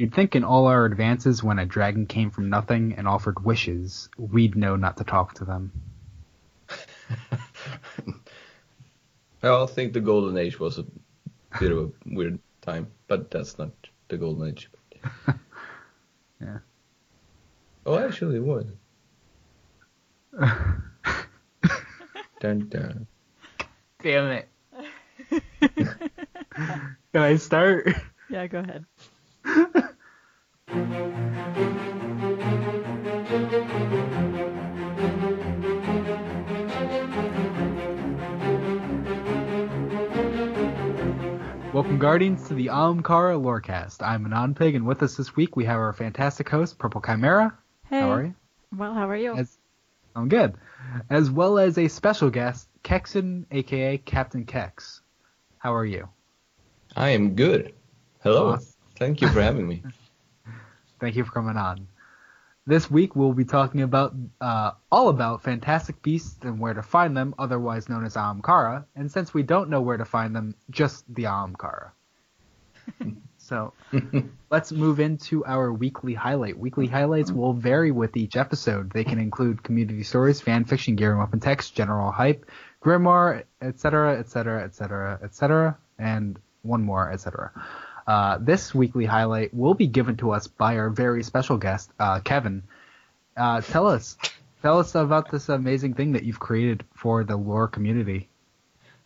You'd think in all our advances, when a dragon came from nothing and offered wishes, we'd know not to talk to them. I think the golden age was a bit of a weird time, but that's not the golden age. yeah. Oh, actually, it was. dun dun. Damn it. Can I start? Yeah, go ahead. Guardians, to the Ahamkara Lorecast. I'm Anon Pig, and with us this week we have our fantastic host, Purple Chimera. Hey. How are you? Well, how are you? As, I'm good. As well as a special guest, Kexon, aka Captain Kex. How are you? I am good. Hello. Awesome. Thank you for having me. Thank you for coming on. This week we'll be talking about uh, all about fantastic beasts and where to find them, otherwise known as Ahamkara. And since we don't know where to find them, just the Ahamkara. so let's move into our weekly highlight. Weekly highlights will vary with each episode. They can include community stories, fan fiction, gear and weapon text, general hype, grimoire, etc., etc., etc., etc., and one more, etc. Uh, this weekly highlight will be given to us by our very special guest, uh, Kevin. Uh, tell us, tell us about this amazing thing that you've created for the lore community.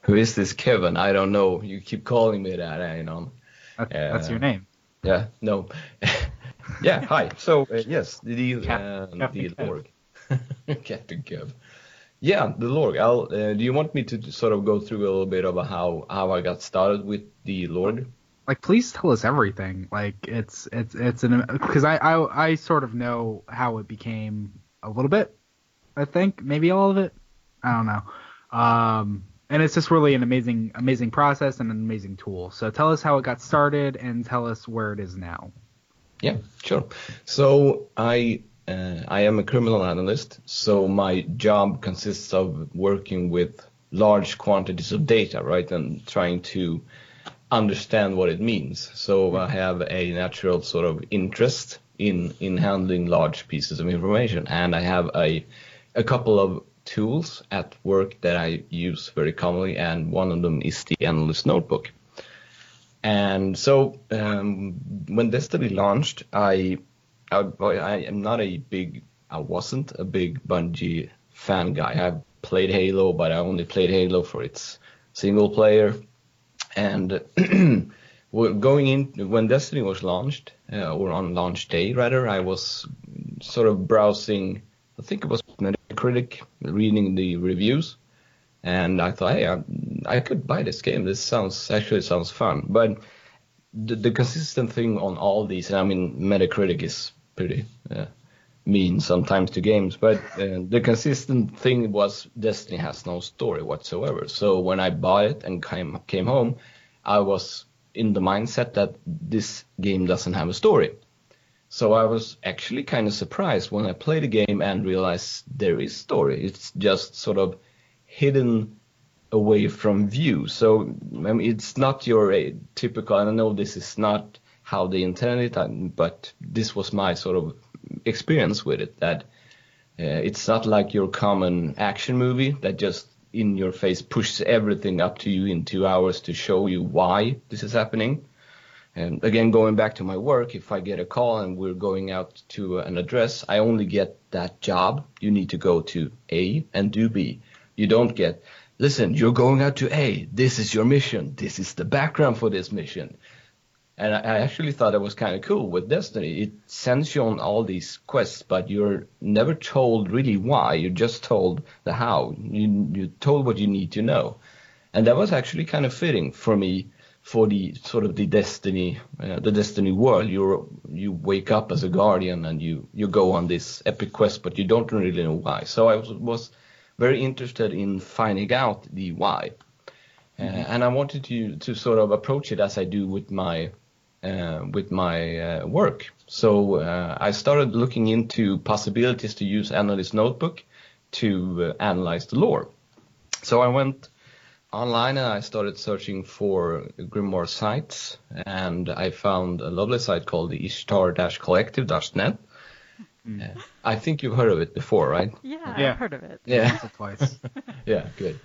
Who is this Kevin? I don't know. You keep calling me that, I know. That, that's your name. Yeah, no. yeah, hi. So, uh, yes, the, Cap- uh, Captain the Kev. Lorg. Captain Kev. Yeah, the Lorg. I'll, uh, do you want me to sort of go through a little bit of how, how I got started with the Lorg? Like, please tell us everything. Like, it's it's it's an because I, I I sort of know how it became a little bit. I think maybe all of it. I don't know. Um, and it's just really an amazing amazing process and an amazing tool. So tell us how it got started and tell us where it is now. Yeah, sure. So I uh, I am a criminal analyst. So my job consists of working with large quantities of data, right, and trying to understand what it means. So I have a natural sort of interest in in handling large pieces of information, and I have a a couple of tools at work that I use very commonly, and one of them is the Analyst Notebook. And so um, when Destiny launched, I, I I am not a big I wasn't a big Bungie fan guy. I've played Halo, but I only played Halo for its single player. And going in when Destiny was launched, uh, or on launch day rather, I was sort of browsing. I think it was Metacritic, reading the reviews, and I thought, hey, I, I could buy this game. This sounds actually sounds fun. But the, the consistent thing on all these, and I mean, Metacritic is pretty uh, mean sometimes to games, but uh, the consistent thing was Destiny has no story whatsoever. So when I bought it and came came home, I was in the mindset that this game doesn't have a story. So I was actually kind of surprised when I played the game and realized there is story. It's just sort of hidden away from view. So I mean, it's not your uh, typical. I know this is not how they intended it, but this was my sort of experience with it. That uh, it's not like your common action movie that just in your face pushes everything up to you in two hours to show you why this is happening. And again, going back to my work, if I get a call and we're going out to an address, I only get that job. You need to go to A and do B. You don't get, listen, you're going out to A. This is your mission. This is the background for this mission. And I I actually thought it was kind of cool with Destiny. It sends you on all these quests, but you're never told really why. You're just told the how. You, you're told what you need to know. And that was actually kind of fitting for me for the sort of the Destiny, uh, the Destiny world. You you wake up as a guardian and you you go on this epic quest, but you don't really know why. So I was was very interested in finding out the why. Uh, and I wanted to to sort of approach it as I do with my with my uh, work. So uh, I started looking into possibilities to use Analyst Notebook to uh, analyze the lore. So I went online and I started searching for Grimoire sites, and I found a lovely site called the Ishtar-collective.net. Mm. Uh, I think you've heard of it before, right? Yeah, yeah. I've heard of it. Yeah, Once or twice. yeah, good.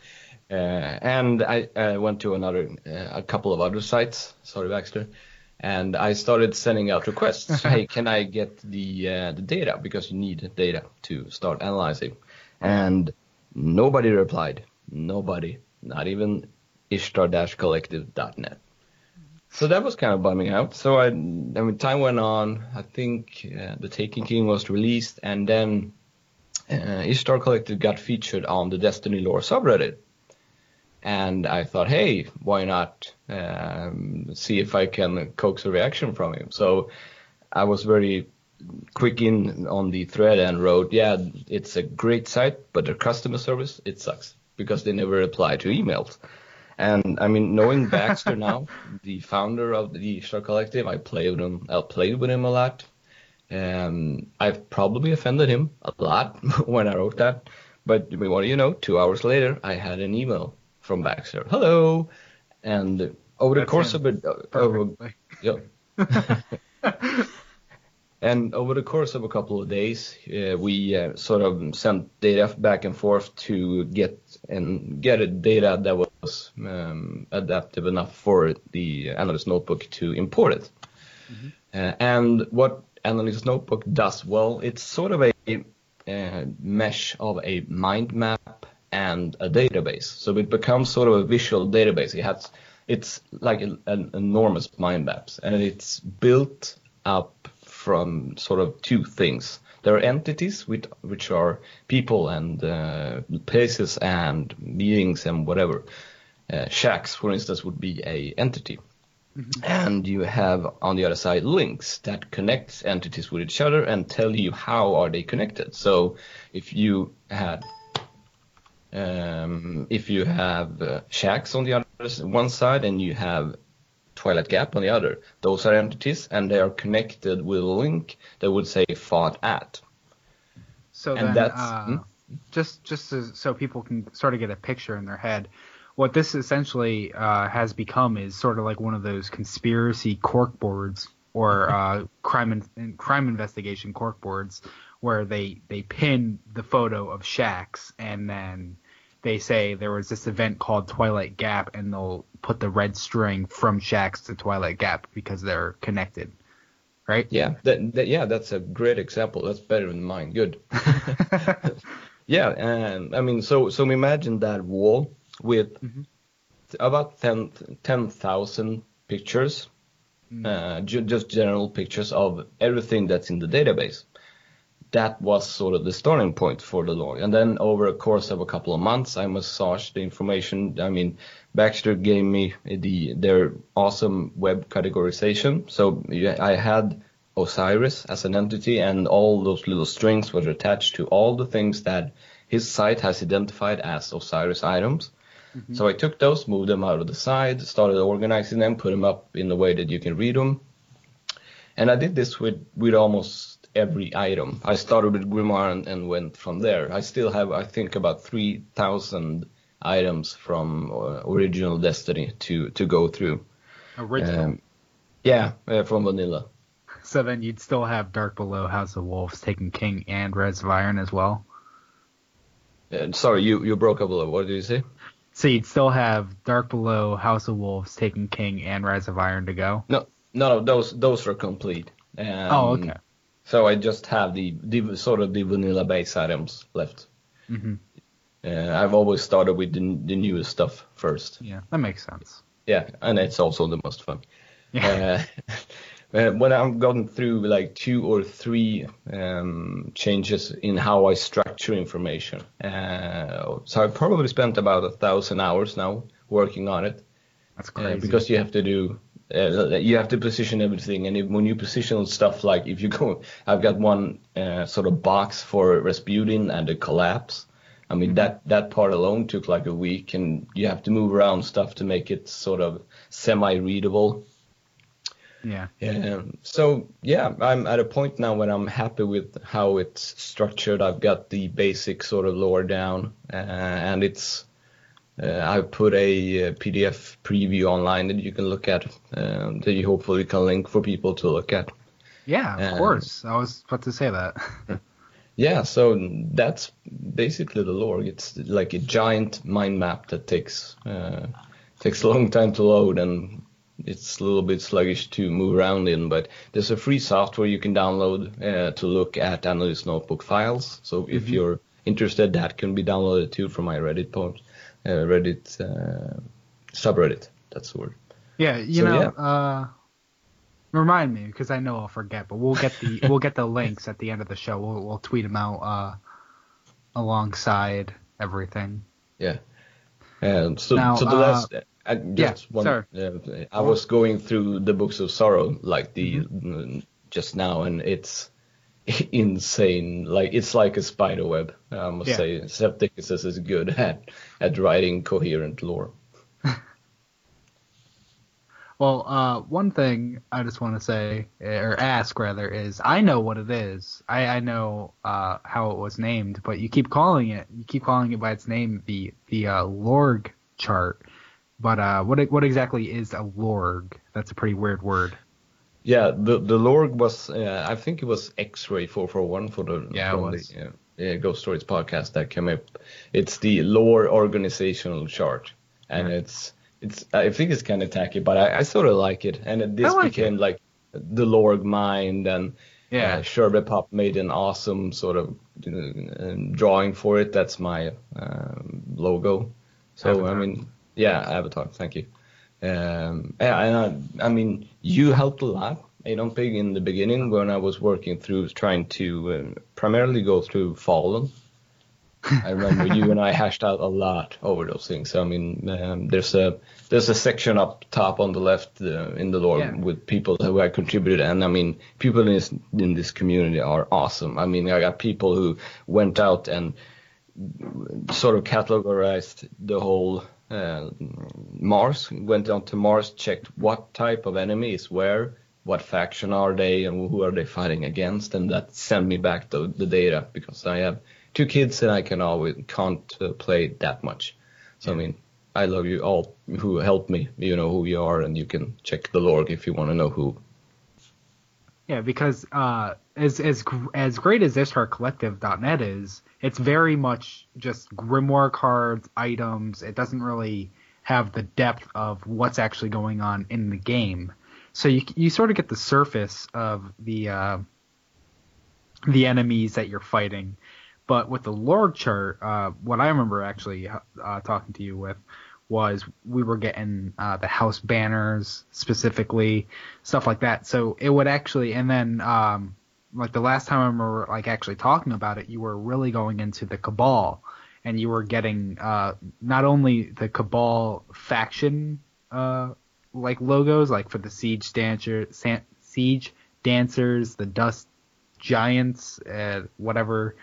Uh, and I uh, went to another, uh, a couple of other sites. Sorry, Baxter. And I started sending out requests. hey, can I get the uh, the data because you need data to start analyzing? And nobody replied. Nobody, not even ishtar-collective.net. So that was kind of bumming out. So I, I mean, time went on. I think uh, the Taken King was released, and then uh, Ishtar Collective got featured on the Destiny lore subreddit. And I thought, hey, why not um, see if I can coax a reaction from him? So I was very quick in on the thread and wrote, yeah, it's a great site, but their customer service, it sucks because they never reply to emails. And I mean, knowing Baxter now, the founder of the Ishtar Collective, I played with him. I played with him a lot. Um, I've probably offended him a lot when I wrote that. But what do you know? Two hours later, I had an email from Baxter. Hello. And over the course of it, uh, over, yeah. And over the course of a couple of days, uh, we uh, sort of sent data back and forth to get and get a data that was um, adaptive enough for the Analyst Notebook to import it. Mm-hmm. Uh, and what Analyst Notebook does well, it's sort of a, a mesh of a mind map and a database. So it becomes sort of a visual database. It has, it's like an, an enormous mind maps, and it's built up from sort of two things. There are entities which, which are people and uh, places and beings and whatever. Uh, Shaxx, for instance, would be a entity. Mm-hmm. And you have on the other side links that connect entities with each other and tell you how are they connected. So if you had um, if you have uh, Shaxx on the other one side and you have Twilight Gap on the other. Those are entities, and they are connected with a link that would say fought at. So and then, uh, hmm? just just so people can sort of get a picture in their head, what this essentially uh, has become is sort of like one of those conspiracy cork boards or uh, crime in, crime investigation cork boards where they they pin the photo of Shaxx and then they say there was this event called Twilight Gap, and they'll put the red string from Shaxx to Twilight Gap because they're connected, right? Yeah, that, that yeah, that's a great example. That's better than mine. Good. yeah, and I mean, so so imagine that wall with mm-hmm. about 10,000 pictures, mm. uh, ju- just general pictures of everything that's in the database that was sort of the starting point for the lore. And then over a course of a couple of months, I massaged the information. I mean, Baxter gave me the their awesome web categorization. So I had Osiris as an entity, and all those little strings were attached to all the things that his site has identified as Osiris items. Mm-hmm. So I took those, moved them out of the site, started organizing them, put them up in the way that you can read them. And I did this with, with almost every item. I started with Grimoire and, and, went from there. I still have, I think, about 3,000 items from uh, original Destiny to, to go through. Original? Um, yeah, uh, from Vanilla. So then you'd still have Dark Below, House of Wolves, Taken King, and Rise of Iron as well? Uh, sorry, you, you broke up a little. What did you say? So you'd still have Dark Below, House of Wolves, Taken King, and Rise of Iron to go? No, no, those those are complete. Um, oh, okay. So I just have the, the sort of the vanilla base items left. Mm-hmm. Uh, I've always started with the, the newest stuff first. Yeah, that makes sense. Yeah, and it's also the most fun. Yeah. Uh, when I've going through like two or three um, changes in how I structure information, uh, so I've probably spent about a thousand hours now working on it. That's crazy. Uh, because you have to do uh, you have to position everything, and if, when you position stuff like if you go, I've got one uh, sort of box for Rasputin and the collapse. I mean mm-hmm. that that part alone took like a week, and you have to move around stuff to make it sort of semi-readable. Yeah. Um, so yeah, I'm at a point now when I'm happy with how it's structured. I've got the basic sort of lore down, uh, and it's I put a, uh, PDF preview online that you can look at, um, that you hopefully can link for people to look at. Yeah, of Um, course. I was about to say that. Yeah, so that's basically the lore. It's like a giant mind map that takes uh, takes a long time to load and it's a little bit sluggish to move around in. But there's a free software you can download uh, to look at Analyst Notebook files. So if you're interested, that can be downloaded too from my Reddit post, uh, Reddit uh, subreddit. That's the word. yeah, you So, know, yeah. uh, remind me because I know I'll forget. But we'll get the we'll get the links at the end of the show. We'll we'll tweet them out uh, alongside everything. Yeah. Um, so, Now, so the uh, last, I just yeah, one, uh, I was going through the books of sorrow like the mm, just now, and it's insane. Like it's like a spider web. I must Yeah. say, Septicus is good at at writing coherent lore. Well, uh, one thing I just want to say, or ask rather, is I know what it is. I, I know uh, how it was named, but you keep calling it, you keep calling it by its name, the the uh, Lorg chart. But uh, what what exactly is a Lorg? That's a pretty weird word. Yeah, the the lore was uh, I think it was X-ray 441 for the Yeah, from the uh, yeah, Ghost Stories podcast that came up. It's the lore organizational chart, and Yeah. it's it's I think it's kind of tacky, but I, I sort of like it. And it, this like became it. like the Lorg mind, and Yeah. uh, Sherbet Pop made an awesome sort of uh, drawing for it. That's my um, logo. So Avatar. I mean, yeah, Avatar. Thank you. Um, and I, I mean, you helped a lot, Adon Pig, in the beginning when I was working through trying to um, primarily go through Fallen. I remember you and I hashed out a lot over those things. I mean, um, there's a there's a section up top on the left uh, in the lore Yeah. with people who have contributed, and I mean, people in this in this community are awesome. I mean, I got people who went out and sort of categorized the whole uh, Mars, went on to Mars, checked what type of enemy is where, what faction are they, and who are they fighting against, and that sent me back the, the data because I have two kids and I can always can't uh, play that much. So I mean, I love you all who helped me. You know who you are, and you can check the lore if you want to know who. Yeah, because uh, as as as great as IshtarCollective.net is, it's very much just grimoire cards, items. It doesn't really have the depth of what's actually going on in the game. So you you sort of get the surface of the uh, the enemies that you're fighting, but with the lore chart, uh, what I remember actually uh, talking to you with was we were getting uh, the house banners specifically, stuff like that. So it would actually, and then um, like the last time I remember like actually talking about it, you were really going into the cabal, and you were getting uh, not only the cabal faction uh, like logos, like for the siege dancer, siege dancers, the dust giants, uh, whatever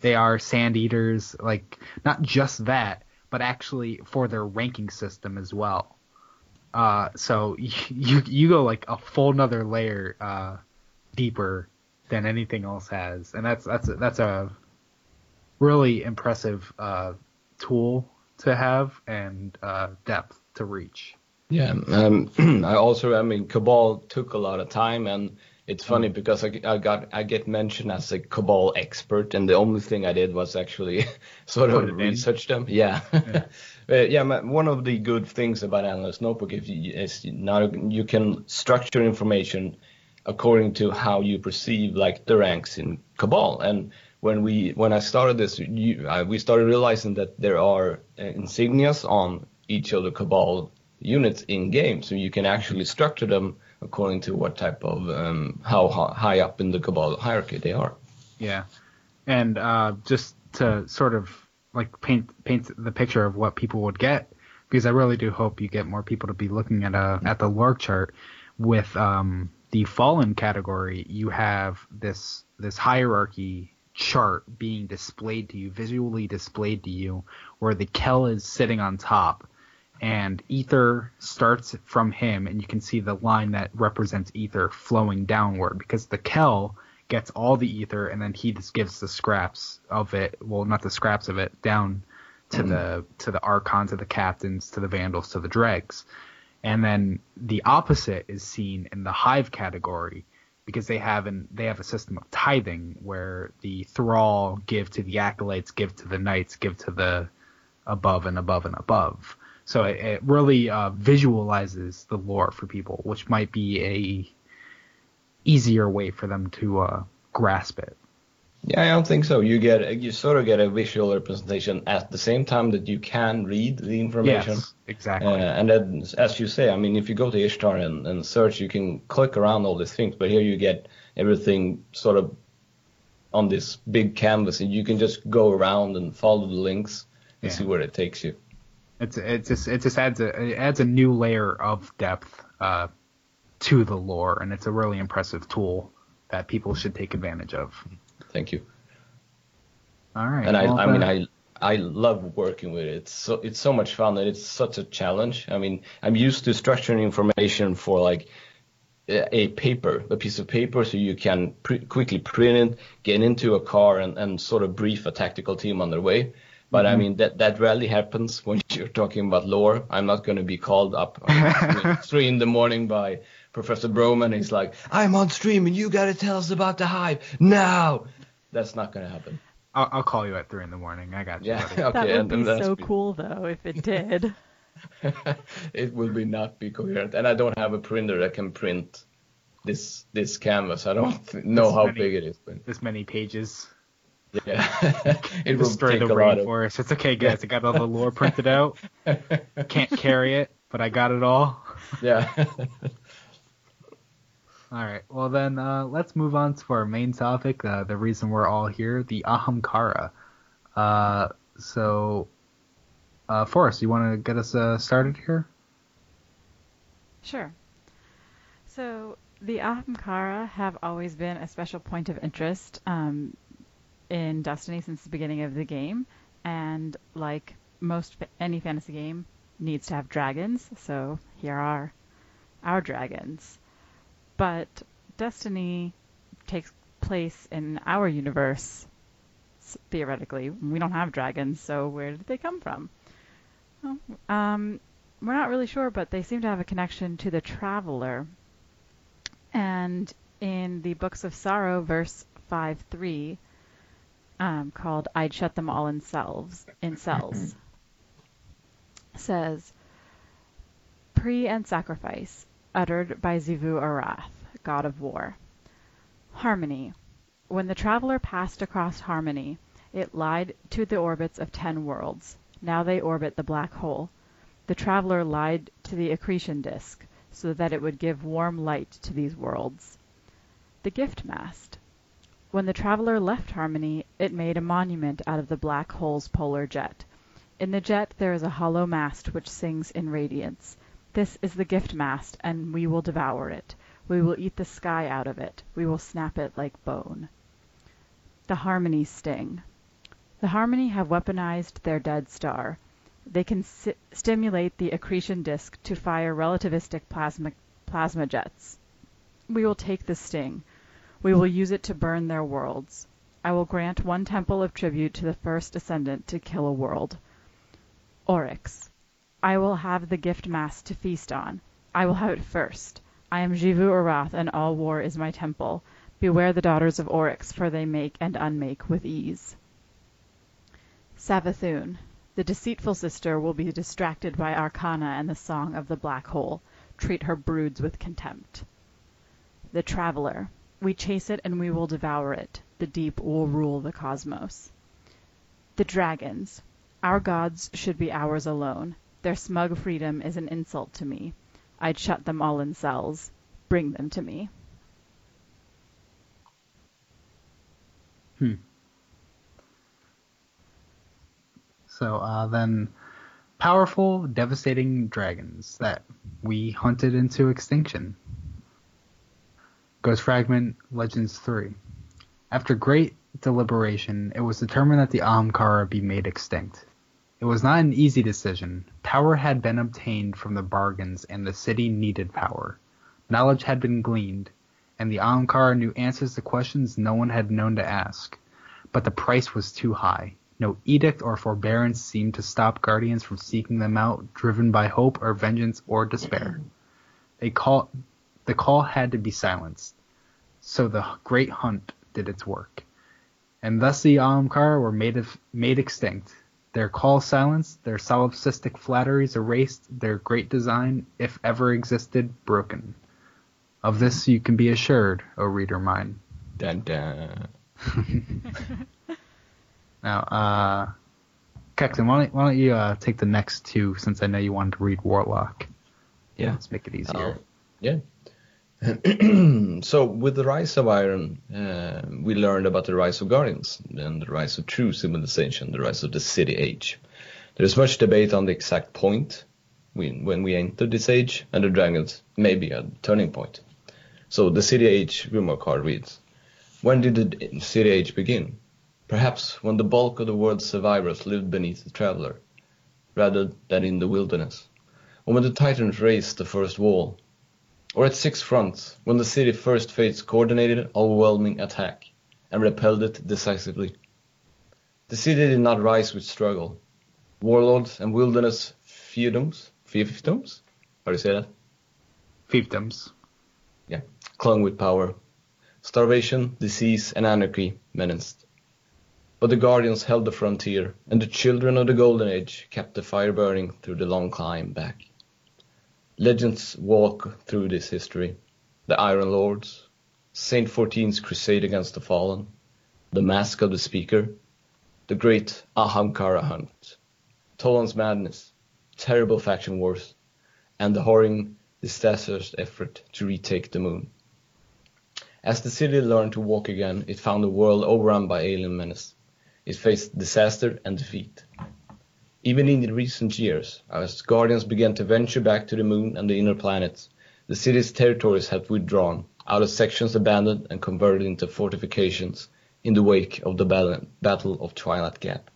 they are, sand eaters, like not just that, but actually for their ranking system as well. Uh, so you you go like a full nother layer uh, deeper than anything else has, and that's that's a, that's a really impressive uh, tool to have and uh, depth to reach. Yeah, um, I also, I mean, Cabal took a lot of time, and it's funny because I, I got I get mentioned as a Cabal expert, and the only thing I did was actually sort of research them. Yeah, yeah. yeah ma- one of the good things about Analyst Notebook you, is now you can structure information according to how you perceive like the ranks in Cabal, and when we when I started this, you, I, we started realizing that there are uh, insignias on each of the Cabal units in game, so you can actually structure them according to what type of um, how high up in the Cabal hierarchy they are. Yeah, and uh, just to sort of like paint paint the picture of what people would get, because I really do hope you get more people to be looking at a at the lore chart. With um, the fallen category, you have this this hierarchy chart being displayed to you, visually displayed to you, where the Kel is sitting on top, and ether starts from him, and you can see the line that represents ether flowing downward because the Kel gets all the ether and then he just gives the scraps of it, well, not the scraps of it, down to mm-hmm. the to the archons, to the captains, to the vandals, to the dregs. And then the opposite is seen in the hive category because they have an they have a system of tithing where the thrall give to the acolytes, give to the knights, give to the above and above and above. So it, it really uh, visualizes the lore for people, which might be a easier way for them to uh, grasp it. Yeah, I don't think so. You get you sort of get a visual representation at the same time that you can read the information. Yes, exactly. Uh, and then, as you say, I mean, if you go to Ishtar and, and search, you can click around all these things, but here you get everything sort of on this big canvas, and you can just go around and follow the links and yeah. see where it takes you. It's it just it just adds a it adds a new layer of depth uh, to the lore, and it's a really impressive tool that people should take advantage of. Thank you. All right. And well, I, I mean, I I love working with it. It's so it's so much fun and it's such a challenge. I mean, I'm used to structuring information for like a paper, a piece of paper, so you can pre- quickly print it, get into a car, and, and sort of brief a tactical team on their way. But mm-hmm. I mean that that rarely happens when you're talking about lore. I'm not going to be called up three, three in the morning by Professor Broman. He's like, "I'm on stream and you got to tell us about the hive now." That's not going to happen. I'll, I'll, call you at three in the morning. I got you. Yeah, okay. That would be and so be... cool though if it did. it will be not be coherent, and I don't have a printer that can print this this canvas. I don't know this how many, big it is. But... This many pages. Yeah, it will destroy the rainforest. Of... It's okay, guys. I got all the lore printed out. Can't carry it, but I got it all. Yeah. all right. Well, then uh, let's move on to our main topic. Uh, the reason we're all here, the Ahamkara. Uh, so, uh, Forrest, you want to get us uh, started here? Sure. So the Ahamkara have always been a special point of interest. Um, in Destiny since the beginning of the game, and like most any fantasy game, needs to have dragons. So here are our dragons. But Destiny takes place in our universe. Theoretically, we don't have dragons, so where did they come from? Well, um, we're not really sure, but they seem to have a connection to the Traveler. And in the Books of Sorrow, verse 5 3, um, called "I'd Shut Them All in Cells." In cells, says, "Pre and sacrifice, uttered by Xivu Arath, god of war. Harmony. When the traveler passed across Harmony, it lied to the orbits of ten worlds. Now they orbit the black hole. The traveler lied to the accretion disk, so that it would give warm light to these worlds. The gift mast. When the traveler left Harmony it made a monument out of the black hole's polar jet. In the jet there is a hollow mast which sings in radiance. This is the gift mast, and we will devour it. We will eat the sky out of it. We will snap it like bone. The Harmony Sting. The Harmony have weaponized their dead star. They can si- stimulate the accretion disk to fire relativistic plasma, plasma jets. We will take the sting. We will use it to burn their worlds. I will grant one temple of tribute to the first ascendant to kill a world. Oryx. I will have the gift mast to feast on. I will have it first. I am Xivu Arath, and all war is my temple. Beware the daughters of Oryx, for they make and unmake with ease. Savathun. The deceitful sister will be distracted by Arcana and the song of the black hole. Treat her broods with contempt. The Traveler. We chase it and we will devour it. The deep will rule the cosmos. The dragons. Our gods should be ours alone. Their smug freedom is an insult to me. I'd shut them all in cells. Bring them to me. Hmm. So uh, then, powerful, devastating dragons that we hunted into extinction. Ghost Fragment Legends 3. After great deliberation, it was determined that the Ahamkara be made extinct. It was not an easy decision. Power had been obtained from the bargains, and the city needed power. Knowledge had been gleaned, and the Ahamkara knew answers to questions no one had known to ask. But the price was too high. No edict or forbearance seemed to stop guardians from seeking them out, driven by hope or vengeance or despair. They call, the call had to be silenced, so the great hunt did its work. And thus the Ahamkara were made, of, made extinct, their call silenced, their solipsistic flatteries erased, their great design, if ever existed, broken. Of this you can be assured, O reader mine. Dun, dun. Now, uh, Kexon, why don't, why don't you uh, take the next two since I know you wanted to read Warlock? Yeah. Let's make it easier. Uh, yeah. so with the rise of Iron, uh, we learned about the rise of Guardians and the rise of true civilization, the rise of the City Age. There is much debate on the exact point when, when we entered this age, and the dragons may be a turning point. So the City Age rumor card reads, When did the City Age begin? Perhaps when the bulk of the world's survivors lived beneath the Traveler, rather than in the wilderness, or when the Titans raised the first wall, or at six fronts, when the city first faced coordinated, overwhelming attack and repelled it decisively. The city did not rise with struggle. Warlords and wilderness fiefdoms, fiefdoms? How do you say that? Fiefdoms. Yeah, clung with power. Starvation, disease, and anarchy menaced. But the Guardians held the frontier, and the children of the Golden Age kept the fire burning through the long climb back. Legends walk through this history. The Iron Lords, Saint Fourteen's crusade against the fallen, the Mask of the Speaker, the great Ahamkara hunt, Toland's madness, terrible faction wars, and the horrid, disastrous effort to retake the moon. As the city learned to walk again, it found a world overrun by alien menace. It faced disaster and defeat. Even in the recent years, as Guardians began to venture back to the moon and the inner planets, the city's territories had withdrawn, out of sections abandoned and converted into fortifications in the wake of the Battle of Twilight Gap.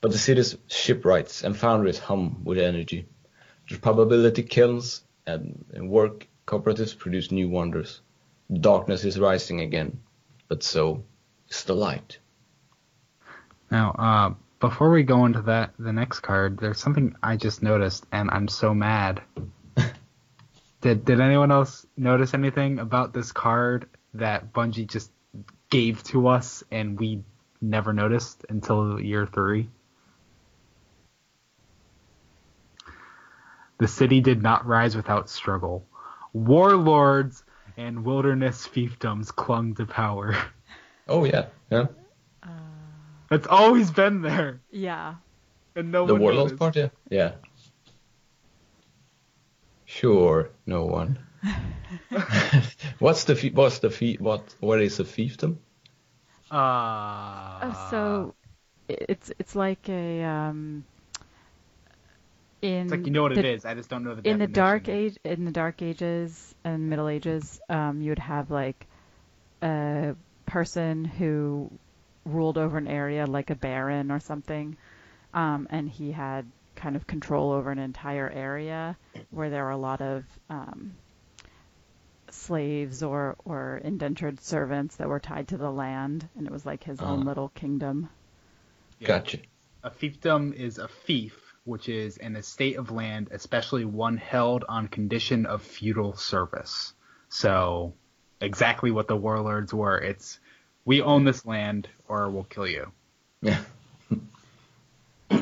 But the city's shipwrights and foundries hum with energy. The probability kilns and, work cooperatives produce new wonders. Darkness is rising again, but so is the light. Now, uh, before we go into that, the next card, there's something I just noticed, and I'm so mad. did Did anyone else notice anything about this card that Bungie just gave to us and we never noticed until year three? The city did not rise without struggle. Warlords and wilderness fiefdoms clung to power. Oh yeah, yeah. That's always been there, Yeah. and no the one warlords noticed. part, yeah. Yeah. Sure, no one. what's the fie- what's the fee what what is a fiefdom? Uh, Oh, so it's it's like a um in it's like you know what the, it is. I just don't know the in the dark age in the dark ages and middle ages um you would have like a person who ruled over an area like a baron or something um and he had kind of control over an entire area where there were a lot of um slaves or or indentured servants that were tied to the land and it was like his own Ah. little kingdom Yeah. Gotcha. A fiefdom is a fief, which is an estate of land, especially one held on condition of feudal service. So, exactly what the warlords were. It's we own this land, or we'll kill you. Yeah. so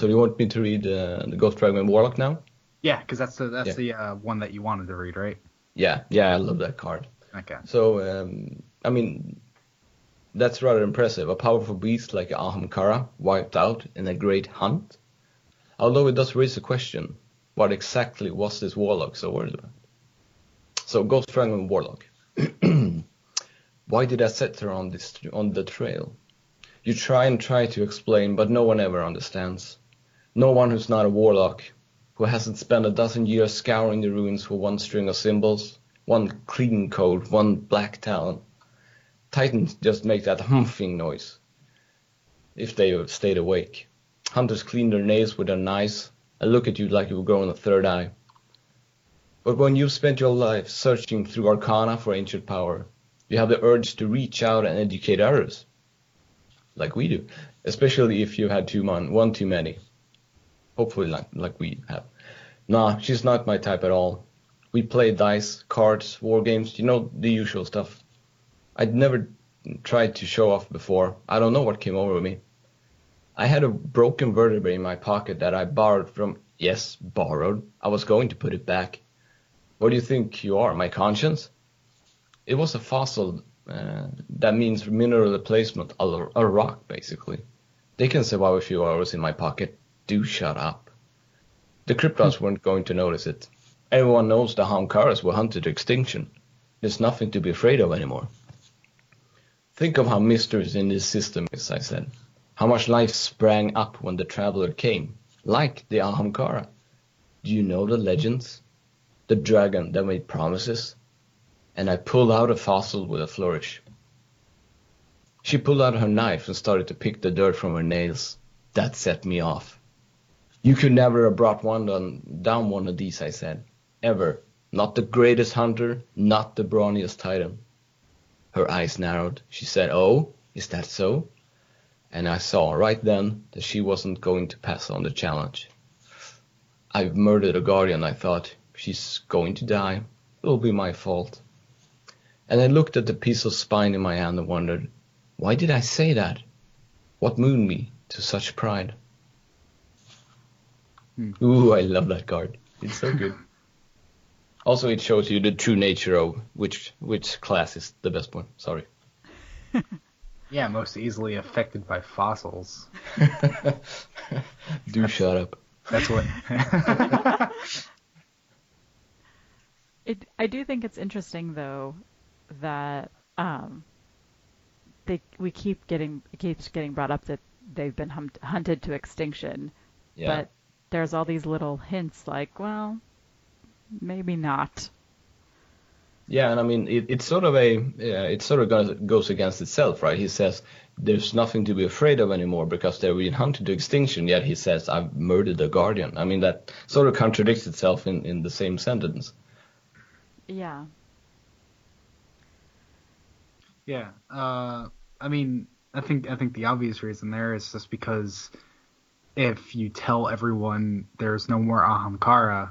do you want me to read uh, the Ghost Dragon Warlock now? Yeah, because that's the that's Yeah. the uh, one that you wanted to read, right? Yeah, yeah, I love that card. Okay. So, um, I mean, that's rather impressive. A powerful beast like Ahamkara wiped out in a great hunt. Although it does raise the question, what exactly was this warlock so worried about? So, Ghost Dragon Warlock. Why did I set her on this on the trail? You try and try to explain, but no one ever understands. No one who's not a warlock, who hasn't spent a dozen years scouring the ruins for one string of symbols, one clean code, one black talon. Titans just make that humping noise. If they stayed awake. Hunters clean their nails with their knives and look at you like you were growing a third eye. But when you've spent your life searching through arcana for ancient power, you have the urge to reach out and educate others. like we do, especially if you had too mon- one too many. Hopefully, like like we have. Nah, she's not my type at all. We play dice, cards, war games, you know the usual stuff. I'd never tried to show off before. I don't know what came over me. I had a broken vertebrae in my pocket that I borrowed from. Yes, borrowed. I was going to put it back. What do you think you are, my conscience? It was a fossil. Uh, that means mineral replacement, a, a rock basically. They can survive a few hours in my pocket. Do shut up. The Cryptarchs weren't going to notice it. Everyone knows the Ahamkaras were hunted to extinction. There's nothing to be afraid of anymore. Think of how mysterious in this system is, I said. How much life sprang up when the traveler came, like the Ahamkara. Do you know the legends? The dragon that made promises? And I pulled out a fossil with a flourish. She pulled out her knife and started to pick the dirt from her nails. That set me off. You could never have brought one on, down one of these, I said. Ever. Not the greatest hunter, not the brawniest titan. Her eyes narrowed. She said, Oh, is that so? And I saw right then that she wasn't going to pass on the challenge. I've murdered a guardian, I thought. She's going to die. It'll be my fault. And I looked at the piece of spine in my hand and wondered, why did I say that? What moved me to such pride? Hmm. Ooh, I love that card. It's so good. Also, it shows you the true nature of which which class is the best one. Sorry. yeah, most easily affected by fossils. Do that's, shut up. That's what. it, I do think it's interesting though that um, they we keep getting it keeps getting brought up that they've been hum- hunted to extinction, yeah. but there's all these little hints like, well, maybe not. Yeah, and I mean it, it's sort of a yeah, it sort of goes, goes against itself, right? He says there's nothing to be afraid of anymore because they're being hunted to extinction. Yet he says I've murdered a guardian. I mean that sort of contradicts itself in in the same sentence. Yeah. Yeah. Uh, I mean, I think I think the obvious reason there is just because if you tell everyone there's no more Ahamkara,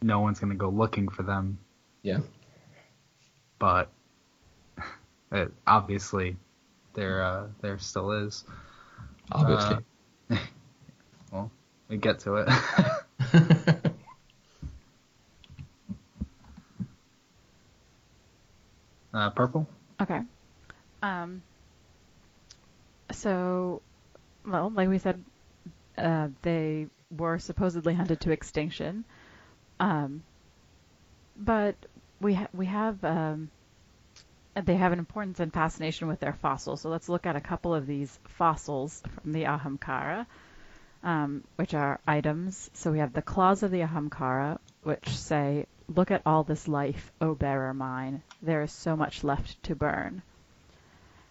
no one's gonna go looking for them. Yeah. But it, obviously, there uh, there still is. Obviously. Uh, well, we get to it. uh, purple. Okay. Um. So, well, like we said, uh, they were supposedly hunted to extinction. Um, but we ha- we have um, they have an importance and fascination with their fossils. So let's look at a couple of these fossils from the Ahamkara, um, which are items. So we have the claws of the Ahamkara, which say, "Look at all this life, O bearer mine. There is so much left to burn."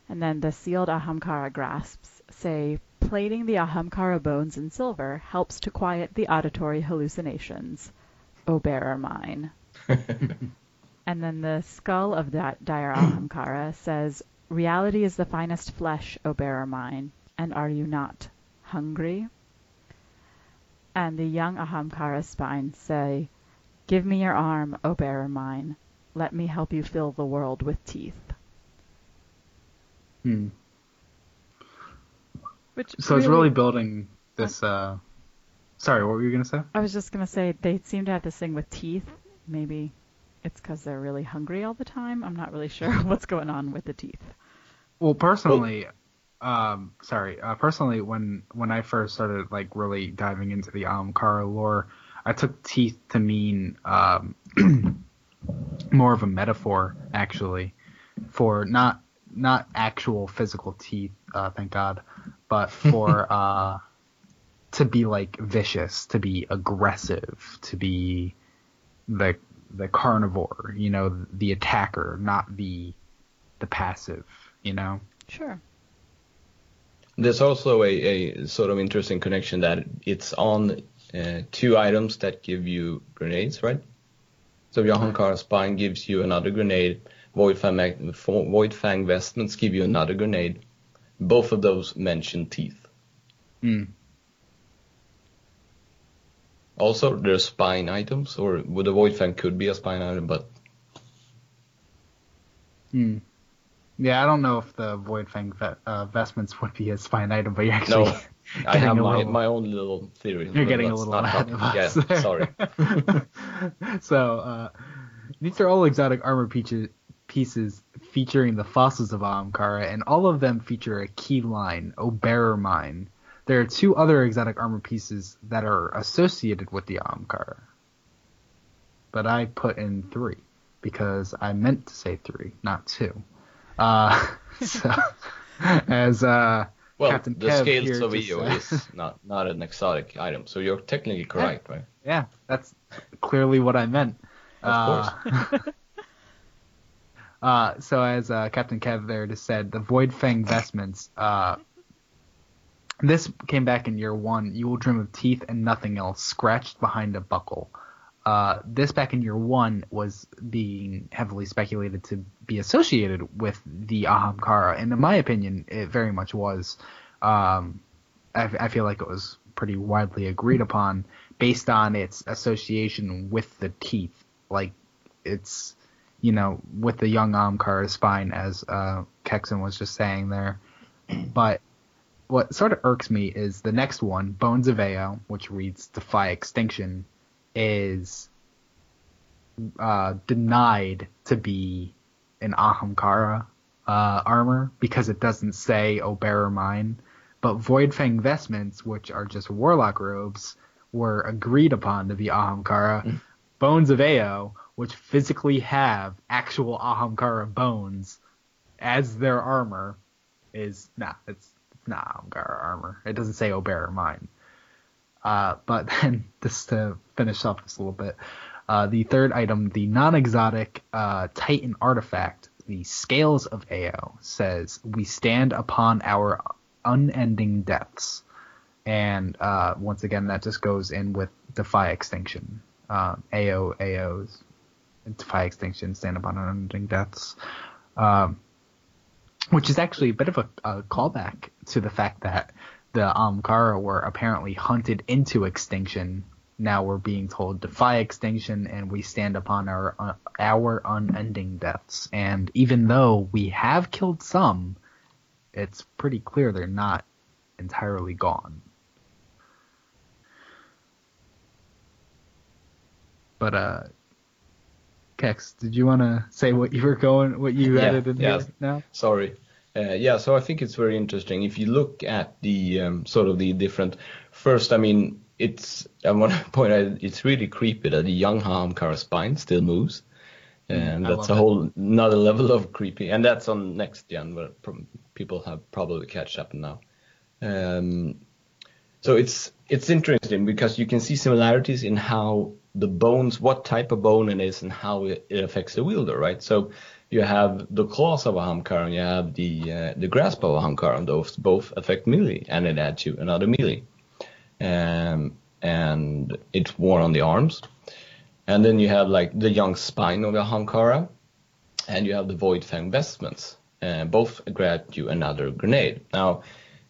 And then the sealed Ahamkara grasps say, "Plating the Ahamkara bones in silver helps to quiet the auditory hallucinations." O bearer mine. and then the skull of that dire Ahamkara says, Reality is the finest flesh, O bearer mine, and are you not hungry? And the young Ahamkara spine say, Give me your arm, O bearer mine. Let me help you fill the world with teeth. Hmm. Which so really, it's really building this uh, Sorry, what were you gonna say? I was just gonna say they seem to have this thing with teeth. Maybe it's because they're really hungry all the time. I'm not really sure what's going on with the teeth. Well, personally, um, sorry, uh, personally, when when I first started like really diving into the Ahamkara lore, I took teeth to mean um, more of a metaphor, actually, for not not actual physical teeth, uh, thank God, but for uh, to be like vicious, to be aggressive, to be the the carnivore, you know, the attacker, not the the passive, you know. Sure. There's also a, a sort of interesting connection that it's on uh, two items that give you grenades, right? So your Ahamkara spine gives you another grenade. Void Fang, Void Fang vestments give you another grenade. both of those mention teeth. Hmm. Also, there's spine items, or well, the Void Fang could be a spine item, but Hmm. Yeah, I don't know if the Void Fang ve- uh, vestments would be a spine item, but you're actually no, I have my, little- my own little theory. You're getting a little ahead of us. Yeah, sorry. so uh, these are all exotic armor pieces, pieces featuring the fossils of Ahamkara, and all of them feature a key line, O Bearer Mine. There are two other exotic armor pieces that are associated with the Ahamkara. but I put in three because I meant to say three, not two. Uh, so as uh, Well, Captain the Kev scales of Eao is not not an exotic item, so you're technically correct, right? Yeah, that's clearly what I meant. Of Uh, uh, so as uh, Captain Kev there just said, the Void Fang vestments. Uh, this came back in year one. You will dream of teeth and nothing else, scratched behind a buckle. Uh, this back in year one was being heavily speculated to be associated with the Ahamkara, and in my opinion, it very much was. Um, I, I feel like it was pretty widely agreed upon based on its association with the teeth. Like it's, you know, with the young Ahamkara spine, as uh, Kexen was just saying there. But what sort of irks me is the next one, Bones of Eao, which reads Defy Extinction, is uh, denied to be an Ahamkara uh, armor because it doesn't say O Bearer Mine. But Voidfang vestments, which are just warlock robes, were agreed upon to be Ahamkara. Bones of Eao, which physically have actual Ahamkara bones as their armor, is nah, it's, it's not Ahamkara armor. It doesn't say O Bearer Mine. Uh, but then, just to finish off this a little bit, uh, the third item, the non-exotic uh, Titan artifact, the Scales of Eao, says, "We stand upon our unending deaths. and uh, once again, that just goes in with Defy Extinction. Um, Ao Aos, Defy Extinction, stand upon unending deaths. Um, which is actually a bit of a, a callback to the fact that the Ahamkara were apparently hunted into extinction. Now we're being told defy extinction, and we stand upon our uh, our unending deaths. And even though we have killed some, it's pretty clear they're not entirely gone. But uh, Kex, did you want to say what you were going, what you Yeah, added in yeah. here now? Sorry. Uh, yeah, so I think it's very interesting. If you look at the um, sort of the different, first, I mean, it's I want to point out it's really creepy that the young Ahamkara spine still moves, and I that's a it. whole another level of creepy. And that's on next gen, where people have probably catch up now. Um, so it's it's interesting because you can see similarities in how the bones, what type of bone it is, and how it, it affects the wielder, right? So you have the claws of Ahamkara and you have the uh, the grasp of Ahamkara, and those both affect melee, and it adds you another melee. Um, and it's worn on the arms. And then you have like the young spine of the Ahamkara, and you have the Void Fang vestments. Uh, both grant you another grenade. Now,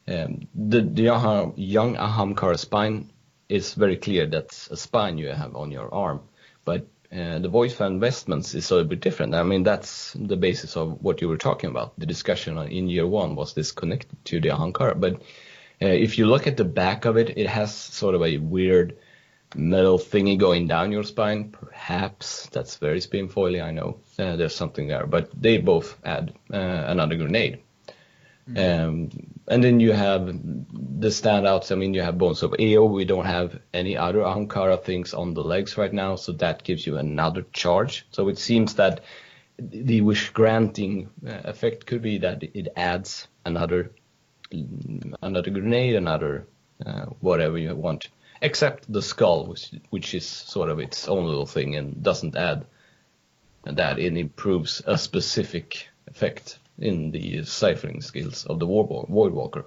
um, the, the young, young Ahamkara spine is very clear that's a spine you have on your arm, but uh, the Void Fang vestments is a little bit different. I mean, that's the basis of what you were talking about. The discussion in year one was this connected to the Ahamkara, but uh, if you look at the back of it, it has sort of a weird metal thingy going down your spine. Perhaps that's very spin foily. I know uh, there's something there, but they both add uh, another grenade. Um, and then you have the standouts. I mean, you have Bones of Eao. We don't have any other Ahamkara things on the legs right now, so that gives you another charge. So it seems that the wish granting uh, effect could be that it adds another another grenade, another uh, whatever you want, except the skull, which which is sort of its own little thing and doesn't add that. It improves a specific effect in the ciphering skills of the War- Voidwalker.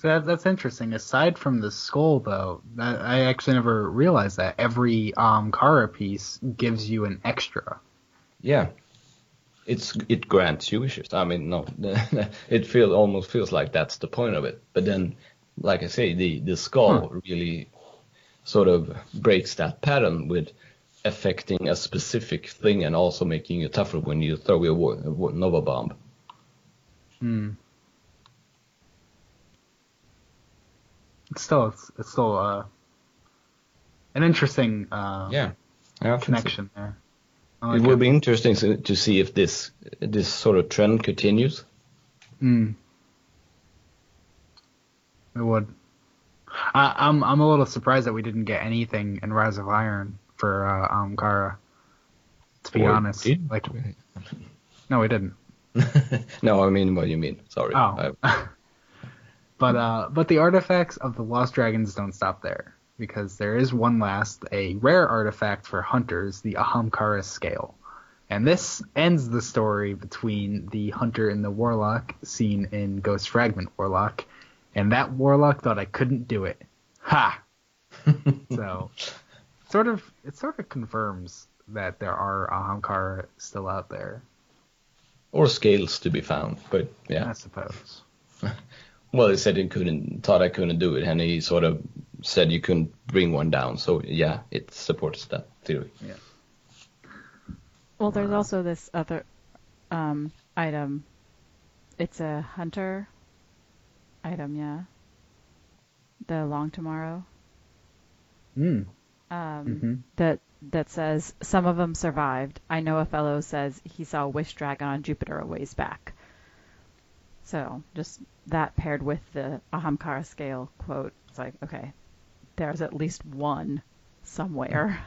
So that, that's interesting. Aside from the skull, though, that, I actually never realized that every um, Kara piece gives you an extra. Yeah, it's it grants you wishes. I mean, no, it feel almost feels like that's the point of it. But then, like I say, the the skull Hmm. really sort of breaks that pattern with affecting a specific thing and also making it tougher when you throw a, wa- a nova bomb. Hmm. It's still it's, it's still uh, an interesting uh, Yeah, yeah connection there. I It will be interesting to, to see if this this sort of trend continues. Mm. It would. I, I'm I'm a little surprised that we didn't get anything in Rise of Iron for uh, Ahamkara. To be Or honest, did like no, we didn't. no, I mean what you mean. Sorry. Oh. But uh, but the artifacts of the Lost Dragons don't stop there because there is one last, a rare artifact for hunters, the Ahamkara scale, and this ends the story between the hunter and the warlock seen in Ghost Fragment Warlock, and that warlock thought I couldn't do it. Ha! so, sort of, it sort of confirms that there are Ahamkara still out there, or scales to be found, but yeah. I suppose. Well, he said he couldn't, thought I couldn't do it, and he sort of said you couldn't bring one down. So yeah, it supports that theory. Yeah. Well, there's also this other um, item. It's a hunter item, yeah. The Long Tomorrow. Hmm. Um, Mhm. That that says some of them survived. I know a fellow says he saw a wish dragon on Jupiter a ways back. So just that paired with the Ahamkara scale quote, it's like okay, there's at least one somewhere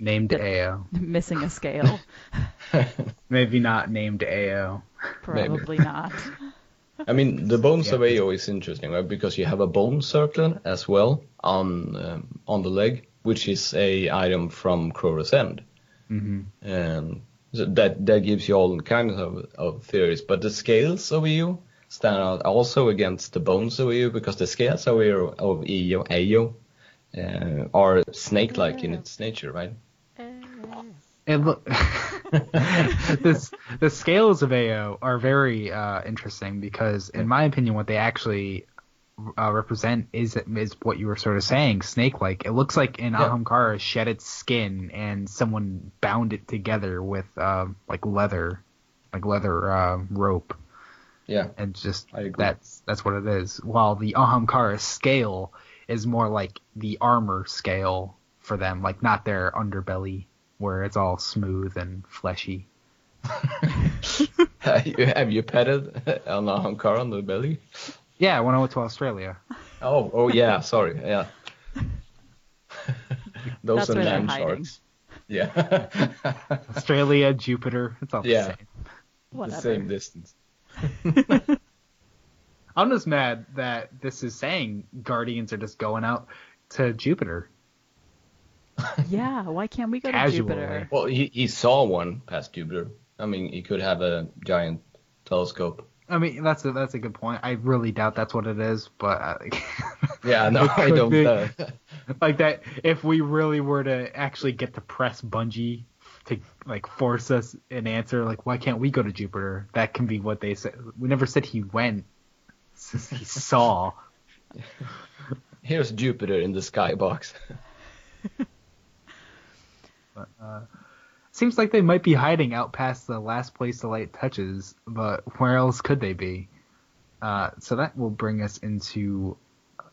Named Yep. Eao. missing a scale. Maybe not named Eao. Maybe. Probably not. I mean, the bones Yeah. of Eao is interesting, right? Because you have a bone circlet as well on um, on the leg, which is a item from Crota's End. hmm and so that that gives you all kinds of, of theories. But the scales of Eao stand out also against the bones of Eao because the scales of Eao of Eao, Eao uh, are snake-like in its nature, right? And look this the scales of Eao are very uh, interesting because, in my opinion, what they actually uh, represent is is what you were sort of saying, snake-like. It looks like an Yeah. Ahamkara shed its skin and someone bound it together with uh, like leather, like leather uh, rope, Yeah, and just I agree. that's that's what it is. While the Ahamkara scale is more like the armor scale for them, like not their underbelly where it's all smooth and fleshy. have you, have you petted uh, an Ahamkara on the belly? Yeah, when I went to Australia. Oh, oh yeah, sorry, yeah. Those That's are where land sharks. Yeah, Australia, Jupiter, it's all Yeah. the same. the same distance. I'm just mad that this is saying Guardians are just going out to Jupiter. Yeah, why can't we go to Jupiter? Well, he, he saw one past Jupiter. I mean, he could have a giant telescope. I mean, that's a that's a good point. I really doubt that's what it is, but uh, Yeah, no, I don't. be. Uh, like that if we really were to actually get to press Bungie to like force us an answer like why can't we go to Jupiter that can be what they said we never said he went he saw. Here's Jupiter in the skybox. but, uh, seems like they might be hiding out past the last place the light touches but where else could they be? Uh, so that will bring us into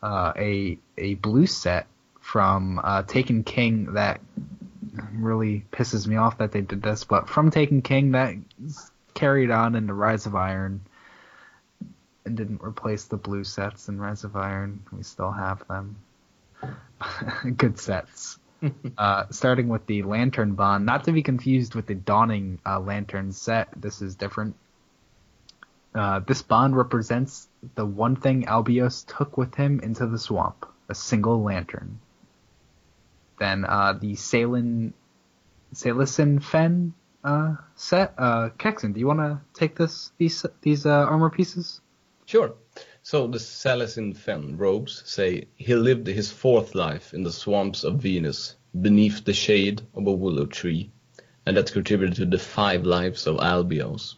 uh, a a blue set from uh, Taken King that really pisses me off that they did this, but from Taken King that carried on in the Rise of Iron and didn't replace the blue sets in Rise of Iron. We still have them. Good sets. uh, starting with the Lantern Bond, not to be confused with the Dawning uh, Lantern set. This is different. Uh, this bond represents the one thing Albios took with him into the swamp, a single lantern. Then uh, the Salin, Salisin Fen uh, set. Uh, Kexon, do you want to take this these these uh, armor pieces? Sure. So the Salacin Fen robes say he lived his fourth life in the swamps of Venus, beneath the shade of a willow tree, and that contributed to the five lives of Albios.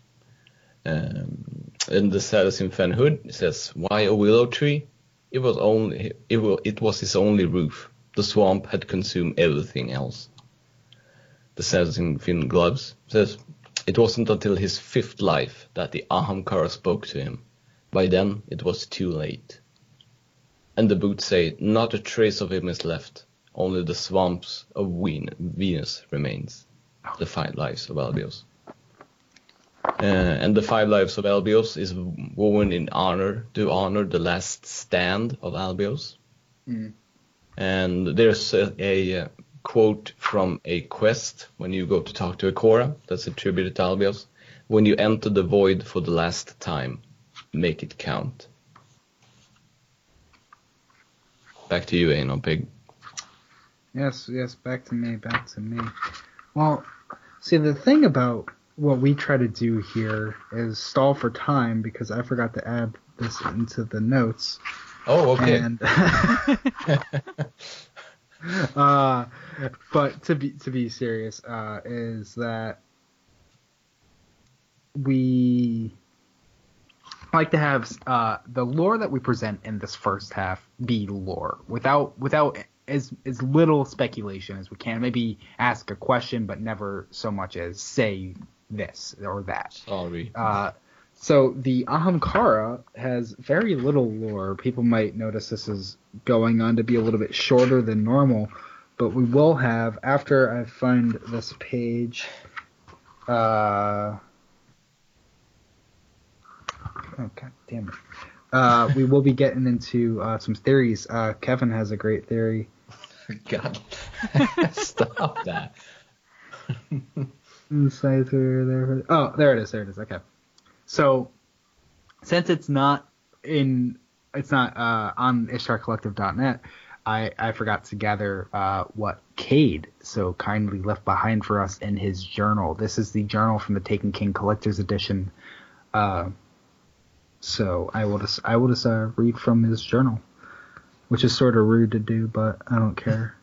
Um, and the Saracen Fan Hood says, "Why a willow tree? It was only it, it was his only roof. The swamp had consumed everything else." The Saracen Finn Gloves says, "It wasn't until his fifth life that the Ahamkara spoke to him. By then it was too late." And the boots say, "Not a trace of him is left. Only the swamps of Venus remains." The five lives of Albios. Uh, and the Five Lives of Albios is woven in honor to honor the last stand of Albios. Mm. And there's a, a, uh, quote from a quest when you go to talk to Ikora that's attributed to Albios. When you enter the void for the last time, make it count. Back to you, Einar Pig. Yes, yes, back to me, back to me. Well, see, the thing about what we try to do here is stall for time because I forgot to add this into the notes. Oh, okay. And, uh, but to be to be serious, uh, is that we like to have uh, the lore that we present in this first half be lore without without as as little speculation as we can. Maybe ask a question, but never so much as say this or that. Sorry. Uh, so the Ahamkara has very little lore. People might notice this is going on to be a little bit shorter than normal, but we will have after I find this page. Uh, oh god damn it! Uh, we will be getting into uh, some theories. Uh, Kevin has a great theory. God, stop that. Insights there. Oh, there it is. There it is. Okay. So, since it's not in, it's not uh, on IshtarCollective.net, I I forgot to gather uh, what Cayde so kindly left behind for us in his journal. This is the journal from the Taken King Collector's Edition. Uh, so I will just I will just uh, read from his journal, which is sort of rude to do, but I don't care.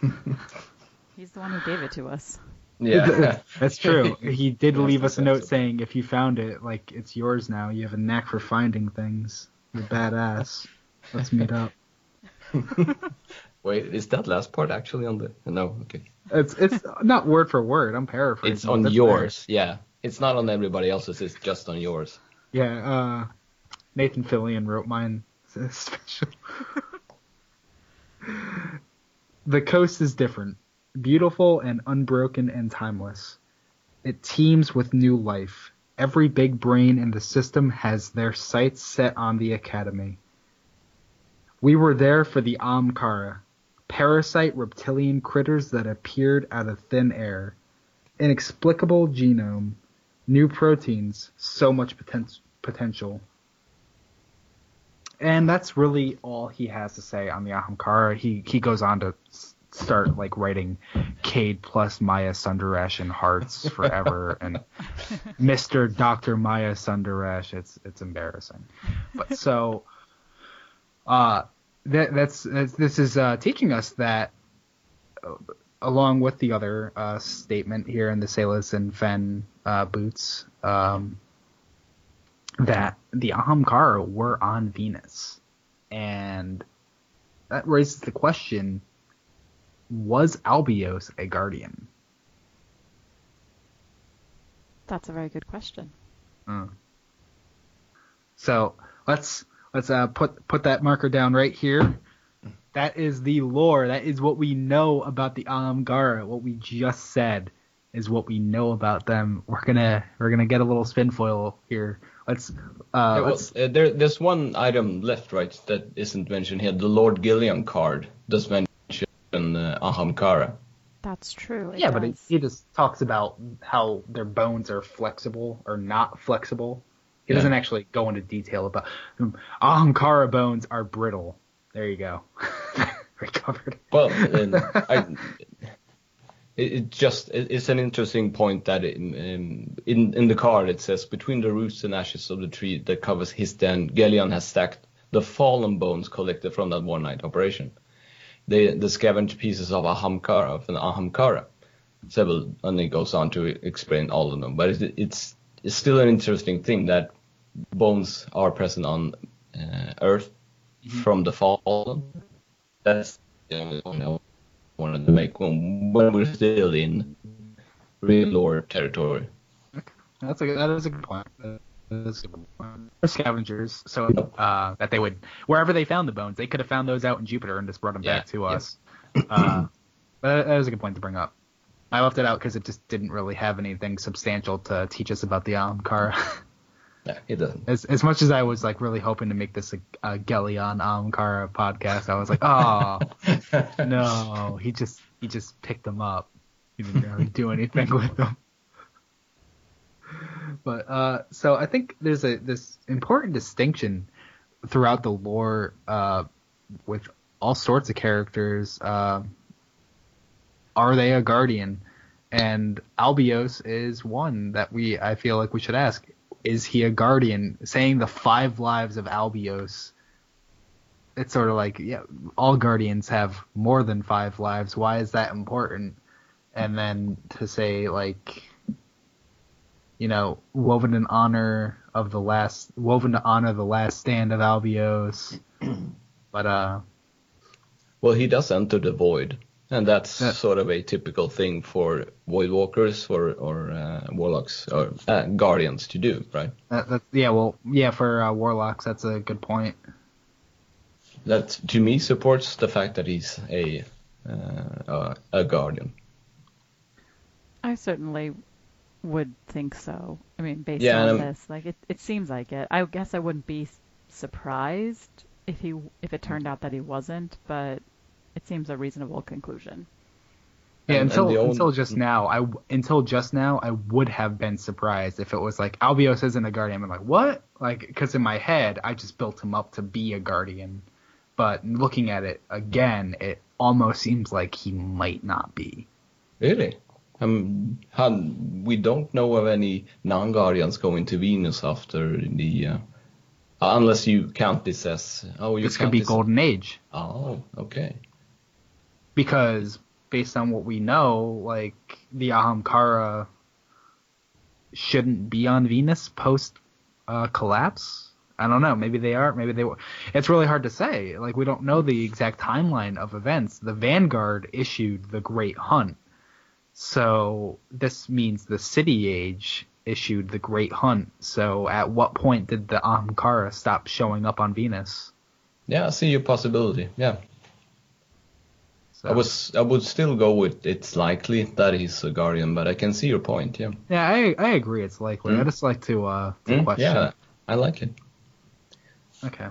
He's the one who gave it to us. Yeah, that's true. He did That's leave us a note saying if you found it, like it's yours now. You have a knack for finding things. You're badass. Let's meet up. Wait, is that last part actually on the? No, okay. It's it's not word for word. I'm paraphrasing. It's on That's yours. Yeah, it's not on everybody else's. It's just on yours. Yeah. Uh, Nathan Fillion wrote mine. Special. the coast is different, beautiful and unbroken and timeless. It teems with new life. Every big brain in the system has their sights set on the academy. We were there for the Ahamkara, parasite reptilian critters that appeared out of thin air. Inexplicable genome, new proteins, so much poten- potential. And that's really all he has to say on the Ahamkara. He he goes on to start like writing Cayde plus Maya Sundaresh and Hearts forever and Mr. Dr. Maya Sundaresh. It's it's embarrassing. But so uh that that's, that's this is uh teaching us that uh, along with the other uh statement here in the Salas and Fen uh boots um that the Ahamkara were on Venus. And that raises the question was Albios a guardian? That's a very good question. Mm. So let's let's uh, put put that marker down right here. That is the lore. That is what we know about the Ahamkara. What we just said is what we know about them. We're gonna we're gonna get a little spin foil here. Let's uh, Yeah, well, let's uh, there, there's one item left, right, that isn't mentioned here. The Lord Gheleon card does mention uh, Ahamkara. That's true. it yeah, but he, he just talks about how their bones are flexible or not flexible. He Yeah. doesn't actually go into detail about um, Ahamkara bones are brittle. There you go. Recovered. Well, and I, it, it just it, it's an interesting point that in, in in in the card it says between the roots and ashes of the tree that covers his den, Gheleon has stacked the fallen bones collected from that one night operation. The the scavenged pieces of Ahamkara of an Ahamkara. several, and it goes on to explain all of them. But it, it's it's still an interesting thing that bones are present on uh, Earth Mm-hmm. from the fallen. That's the only point I wanted to make when, when we're still in real lore territory. That's a that is a good point. That is a good point. Scavengers, so uh, that they would wherever they found the bones, they could have found those out in Jupiter and just brought them Yeah, back to yeah. us. uh, but that is a good point to bring up. I left it out because it just didn't really have anything substantial to teach us about the Ahamkara. Yeah, it doesn't. as as much as I was like really hoping to make this a, a Gheleon Ahamkara podcast, I was like, oh no, he just he just picked them up. He didn't really do anything with them. But uh, so I think there's a this important distinction throughout the lore uh, with all sorts of characters. Uh, are they a guardian? And Albios is one that we I feel like we should ask. Is he a guardian? Saying the five lives of Albios it's sort of like yeah, all guardians have more than five lives. Why is that important? And then to say like, you know, woven in honor of the last, woven to honor the last stand of Albios. but uh, Well, he does enter the void, and that's Yeah. sort of a typical thing for void walkers or or uh, warlocks or uh, guardians to do, right? that, that yeah, well, yeah, for uh, warlocks, that's a good point. That to me supports the fact that he's a uh, uh, a guardian. I certainly would think so. I mean, based Yeah, on this, like it, it seems like it. I guess I wouldn't be surprised if he if it turned out that he wasn't, but it seems a reasonable conclusion. Yeah, And- and until the own- until just now, I w- until just now, I would have been surprised if it was like Albios isn't a guardian. I'm like, what? Like, because in my head, I just built him up to be a guardian, but looking at it again, it almost seems like he might not be. Really? Um, han, we don't know of any non-guardians going to Venus after the, uh, unless you count this as oh you This could be this- Golden Age Oh, okay. Because based on what we know, like the Ahamkara shouldn't be on Venus post uh, collapse. I don't know. Maybe they are. Maybe they. were. It's really hard to say. Like we don't know the exact timeline of events. The Vanguard issued the Great Hunt, so this means the City Age issued the Great Hunt. So at what point did the Ahamkara stop showing up on Venus? Yeah, I see your possibility. Yeah, So, I was I would still go with it's likely that he's a guardian, but I can see your point. Yeah. Yeah, I I agree. It's likely. I Mm. just like to uh to Mm, question. yeah, I like it. Okay.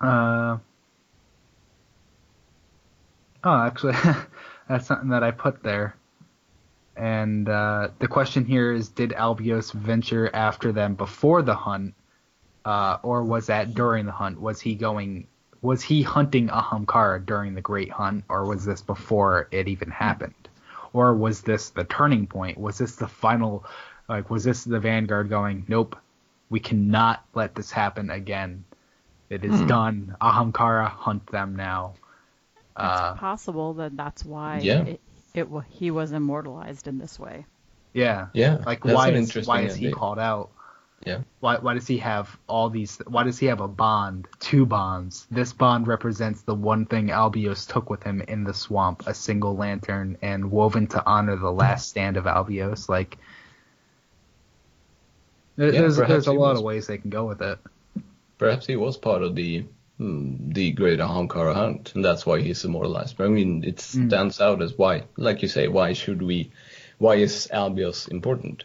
Uh. Oh, actually, that's something that I put there. And uh, the question here is: Did Albios venture after them before the hunt, uh, or was that during the hunt? Was he going? Was he hunting Ahamkara during the Great Hunt, or was this before it even happened? Or was this the turning point? Was this the final? Like, was this the Vanguard going? Nope, we cannot let this happen again. It is Hmm. done. Ahamkara hunt them now. It's Uh, possible that that's why Yeah. it, it wa- he was immortalized in this way. yeah. Yeah, Like that's why is why is he idea. called out? Yeah. Why why does he have all these? Why does he have a bond? Two bonds. This bond represents the one thing Albios took with him in the swamp: a single lantern, and woven to honor the last stand of Albios. Like Yeah, there's there's a lot was. of ways they can go with it. Perhaps he was part of the hmm, the great Ahamkara hunt, and that's why he's immortalized. But I mean, it Mm. stands out as why, like you say, why should we? Why is Albios important?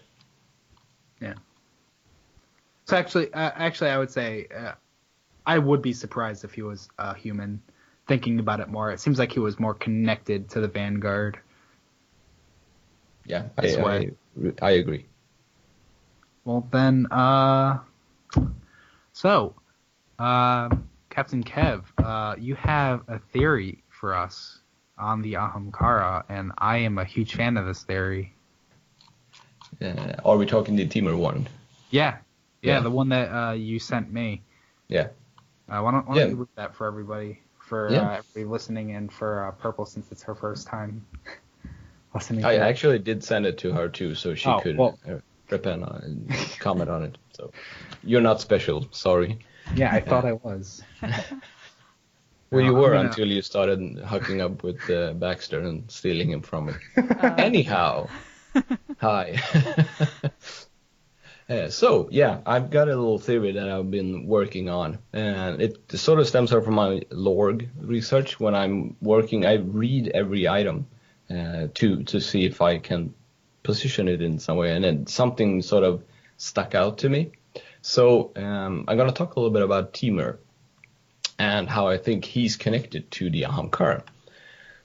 So actually, uh, actually, I would say uh, I would be surprised if he was a human. Thinking about it more, it seems like he was more connected to the Vanguard. Yeah, I, I, I agree. Well then, uh, so, uh, Captain Kev, uh, you have a theory for us on the Ahamkara, and I am a huge fan of this theory. Uh, are we talking the Timur one? Yeah, yeah, Yeah. the one that uh, you sent me. Yeah. Uh, why don't, why don't Yeah. you read that for everybody, for Yeah. uh, everybody listening, and for uh, Purple since it's her first time. listening. I to it. actually did send it to her too, so she Oh, could well- uh, repent on and comment on it. So you're not special. Sorry. Yeah, I thought I was. Well, you were until you started hooking up with uh, Baxter and stealing him from me. Uh, Anyhow, hi. Uh, so yeah, I've got a little theory that I've been working on, and it sort of stems from my lorg research. When I'm working, I read every item uh, to to see if I can position it in some way, and then something sort of stuck out to me. So um, I'm gonna talk a little bit about Timur and how I think he's connected to the Ahamkara.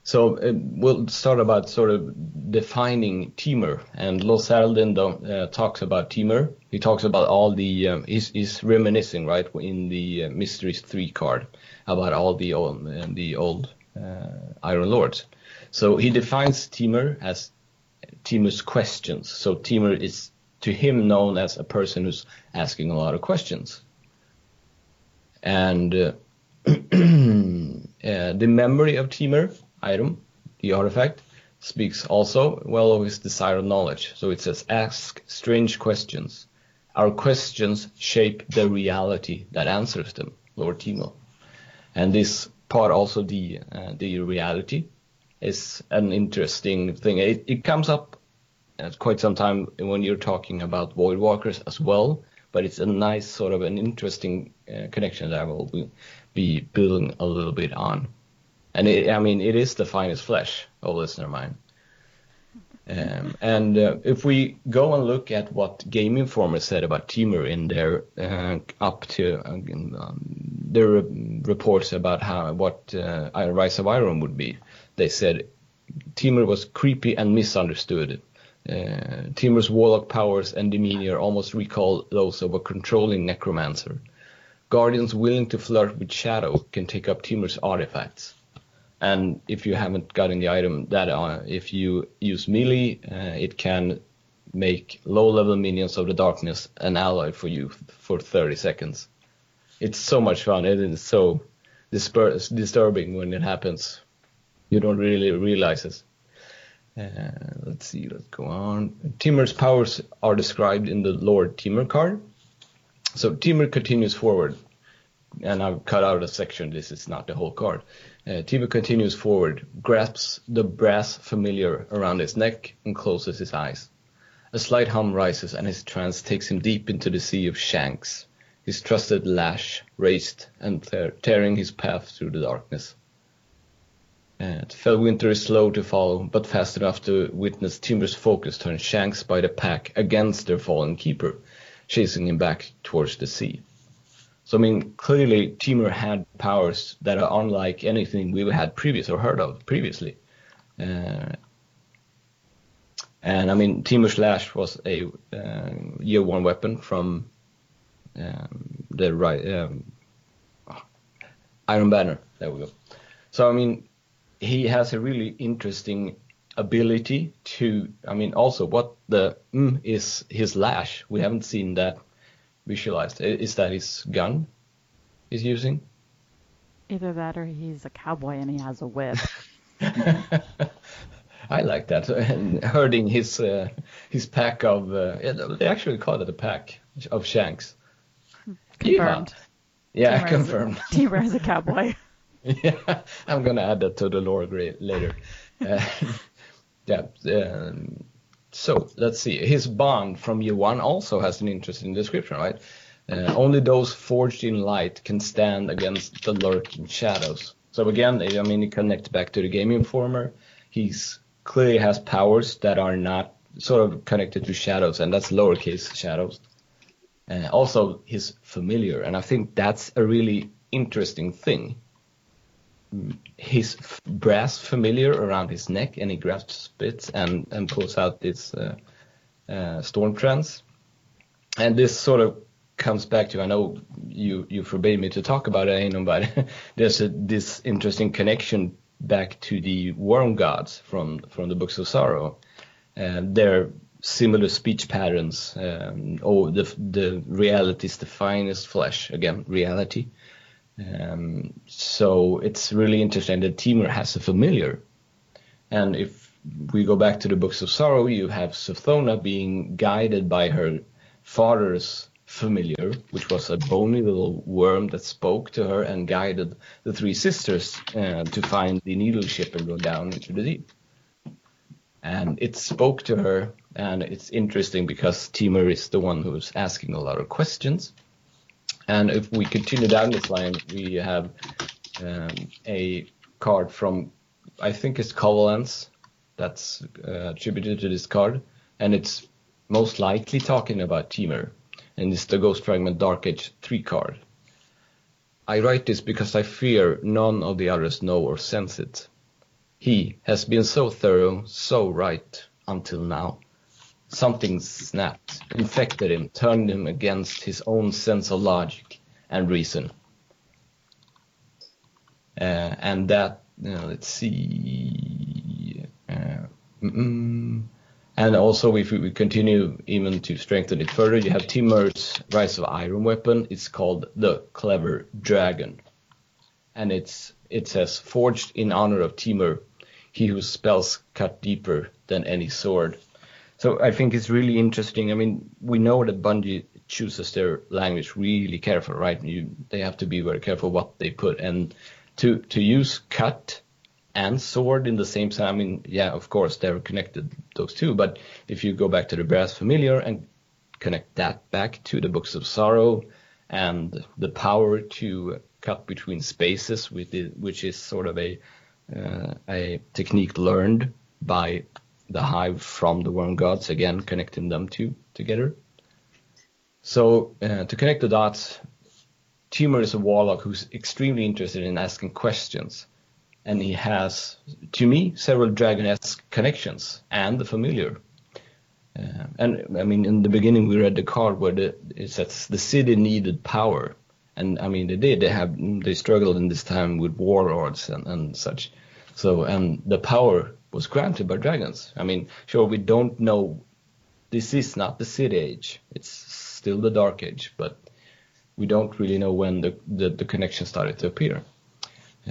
So uh, we'll start about sort of defining Timur, and Lord Saladin uh, talks about Timur. He talks about all the um, he's, he's reminiscing right in the uh, Mysteries three card about all the old uh, the old uh, Iron Lords. So he defines Timur as Timur's questions. So Timur is to him known as a person who's asking a lot of questions, and uh, uh, the memory of Timur item, the artifact, speaks also well of his desire of knowledge. So it says, ask strange questions. Our questions shape the reality that answers them, Lord Timur. And this part also the uh, the reality is an interesting thing. It, it comes up at quite some time when you're talking about void walkers as well, but it's a nice sort of an interesting uh, connection that I will be building a little bit on. And it, I mean, it is the finest flesh, oh listener mine. Um, and uh, if we go and look at what Game Informer said about Timur in their uh, up to um, their uh, reports about how what uh, Rise of Iron would be, they said Timur was creepy and misunderstood. Uh, Timur's warlock powers and demeanor almost recall those of a controlling necromancer. Guardians willing to flirt with shadow can take up Timur's artifacts. And if you haven't gotten the item, that uh, if you use melee, uh, it can make low-level minions of the darkness an ally for you for 30 seconds. It's so much fun. It is so disturbing when it happens. You don't really realize it. Uh, let's see, let's go on. Timur's powers are described in the Lord Timur card. So Timur continues forward, and I've cut out a section. This is not the whole card. Uh, continues forward, grasps the brass familiar around his neck, and closes his eyes. A slight hum rises, and his trance takes him deep into the sea of shanks, his trusted lash raised and tear- tearing his path through the darkness. Uh, Felwinter is slow to follow, but fast enough to witness Timur's focus turn Shanks by the pack against their fallen keeper, chasing him back towards the sea. So I mean, clearly Timur had powers that are unlike anything we had previous or heard of previously. Uh, and I mean, Timur's lash was a uh, year one weapon from um, the right um, Iron Banner. There we go. So I mean, he has a really interesting ability to. I mean, also what the mm, is his lash. We haven't seen that visualized. Is that his gun he's using? Either that or he's a cowboy and he has a whip. I like that. And herding his uh, his pack of uh, they actually call it a pack of shanks. Confirmed. Yeah, a- confirmed. Timur is a cowboy. yeah, I'm gonna add that to the lore later. Uh, yeah. Um, so let's see. His bond from one also has an interesting description, right? Uh, only those forged in light can stand against the lurking shadows. So again, I mean, it connects back to the Game Informer. He's clearly has powers that are not sort of connected to shadows, and that's lowercase shadows. Uh, also, his familiar, and I think that's a really interesting thing his brass familiar around his neck and he grasps spits and, and pulls out this uh, uh, storm trance. And this sort of comes back to I know you you forbade me to talk about it, Ainon, but there's a, this interesting connection back to the worm gods from from the books of sorrow. And their similar speech patterns. Um, oh, the the reality is the finest flesh. Again, reality. Um, so it's really interesting that Timur has a familiar, and if we go back to the books of sorrow, you have Sathona being guided by her father's familiar, which was a bony little worm that spoke to her and guided the three sisters uh, to find the needle ship and go down into the deep. And it spoke to her, and it's interesting because Timur is the one who's asking a lot of questions. And if we continue down this line, we have um, a card from, I think it's Covalence, that's uh, attributed to this card, and it's most likely talking about Timur and it's the Ghost Fragment Dark Age 3 card. I write this because I fear none of the others know or sense it. He has been so thorough, so right, until now. Something snapped, infected him, turned him against his own sense of logic and reason. Uh, and that, you know, let's see. Uh, mm, and also, if we continue even to strengthen it further, you have Timur's Rise of Iron weapon. It's called the Clever Dragon, and it's it says forged in honor of Timur, he whose spells cut deeper than any sword. So I think it's really interesting. I mean, we know that Bungie chooses their language really careful, right? You, they have to be very careful what they put, and to to use cut and sword in the same time. I mean, yeah, of course they're connected, those two. But if you go back to the Brass Familiar and connect that back to the Books of Sorrow and the power to cut between spaces, which is sort of a uh, a technique learned by the hive from the worm gods, again connecting them two together. So uh, to connect the dots, Timur is a warlock who's extremely interested in asking questions and he has, to me, several Dragon-esque connections and the familiar. Uh, and I mean, in the beginning, we read the card where the, it says the city needed power, and I mean, they did. They have they struggled in this time with warlords and, and such. So, and the power was granted by dragons. I mean, sure, we don't know. This is not the city age. It's still the dark age, but we don't really know when the the, the connection started to appear.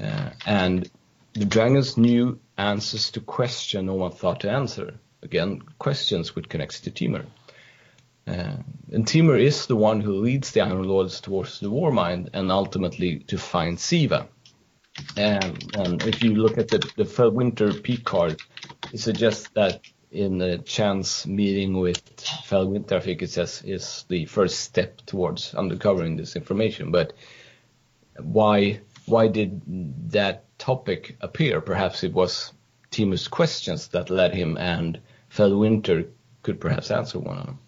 Uh, and the dragons knew answers to questions no one thought to answer. Again, questions which connects to Timur. Uh, and Timur is the one who leads the Iron Lords towards the Warmind and ultimately to find Siva. And, and if you look at the, Felwinter Peak card, it suggests that in a chance meeting with Felwinter, I think it says, is the first step towards uncovering this information. But why why did that topic appear? Perhaps it was Timur's questions that led him, and Felwinter could perhaps answer one of them.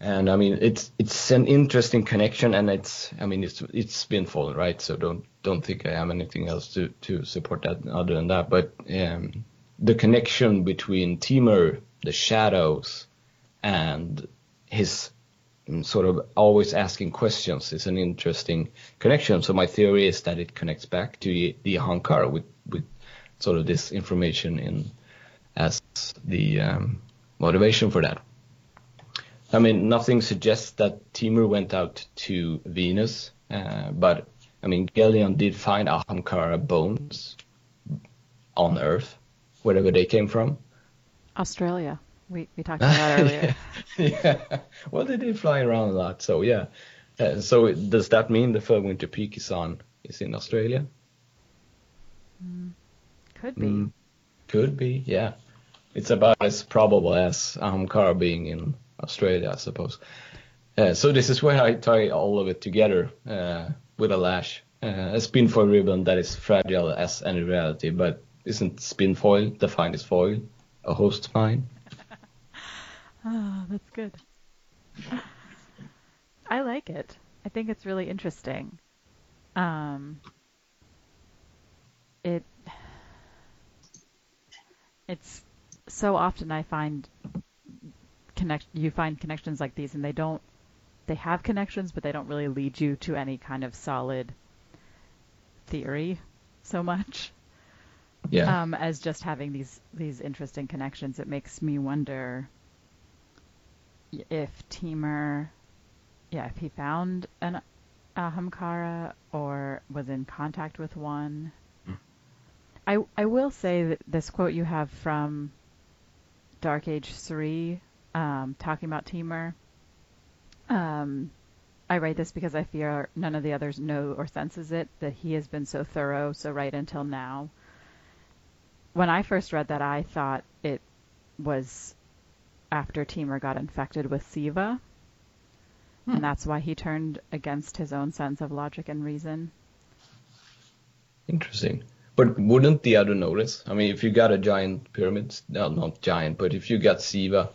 And I mean, it's it's an interesting connection, and it's I mean it's it's been fallen right? So don't don't think I have anything else to to support that other than that. But um, the connection between Timur, the shadows, and his sort of always asking questions is an interesting connection. So my theory is that it connects back to the Ahamkara with, with sort of this information in as the um, motivation for that. I mean, nothing suggests that Timur went out to Venus, uh, but I mean, Gheleon did find Ahamkara bones on Earth, wherever they came from. Australia. We we talked about that earlier. yeah. Well, they did fly around a lot, so yeah. Uh, so does that mean the Felwinter Peak is on is in Australia? Mm, could be. Mm, could be, yeah. It's about as probable as Ahamkara being in Australia, I suppose. Uh, so this is where I tie all of it together uh, with a lash. Uh, a spin foil ribbon that is fragile as any reality, but isn't spin foil the finest foil? A host fine? Oh, that's good. I like it. I think it's really interesting. Um, it it's so often I find connect you find connections like these and they don't they have connections but they don't really lead you to any kind of solid theory so much. Yeah. Um, as just having these these interesting connections, it makes me wonder if Timur, yeah, if he found an Ahamkara or was in contact with one. I I will say that this quote you have from Dark Age three, um, talking about Timur. Um, I write this because I fear none of the others know or senses it that he has been so thorough, so right until now. When I first read that, I thought it was after Timur got infected with Siva, hmm. and that's why he turned against his own sense of logic and reason. Interesting. But wouldn't the other notice? I mean, if you got a giant pyramid, no, not giant, but if you got Siva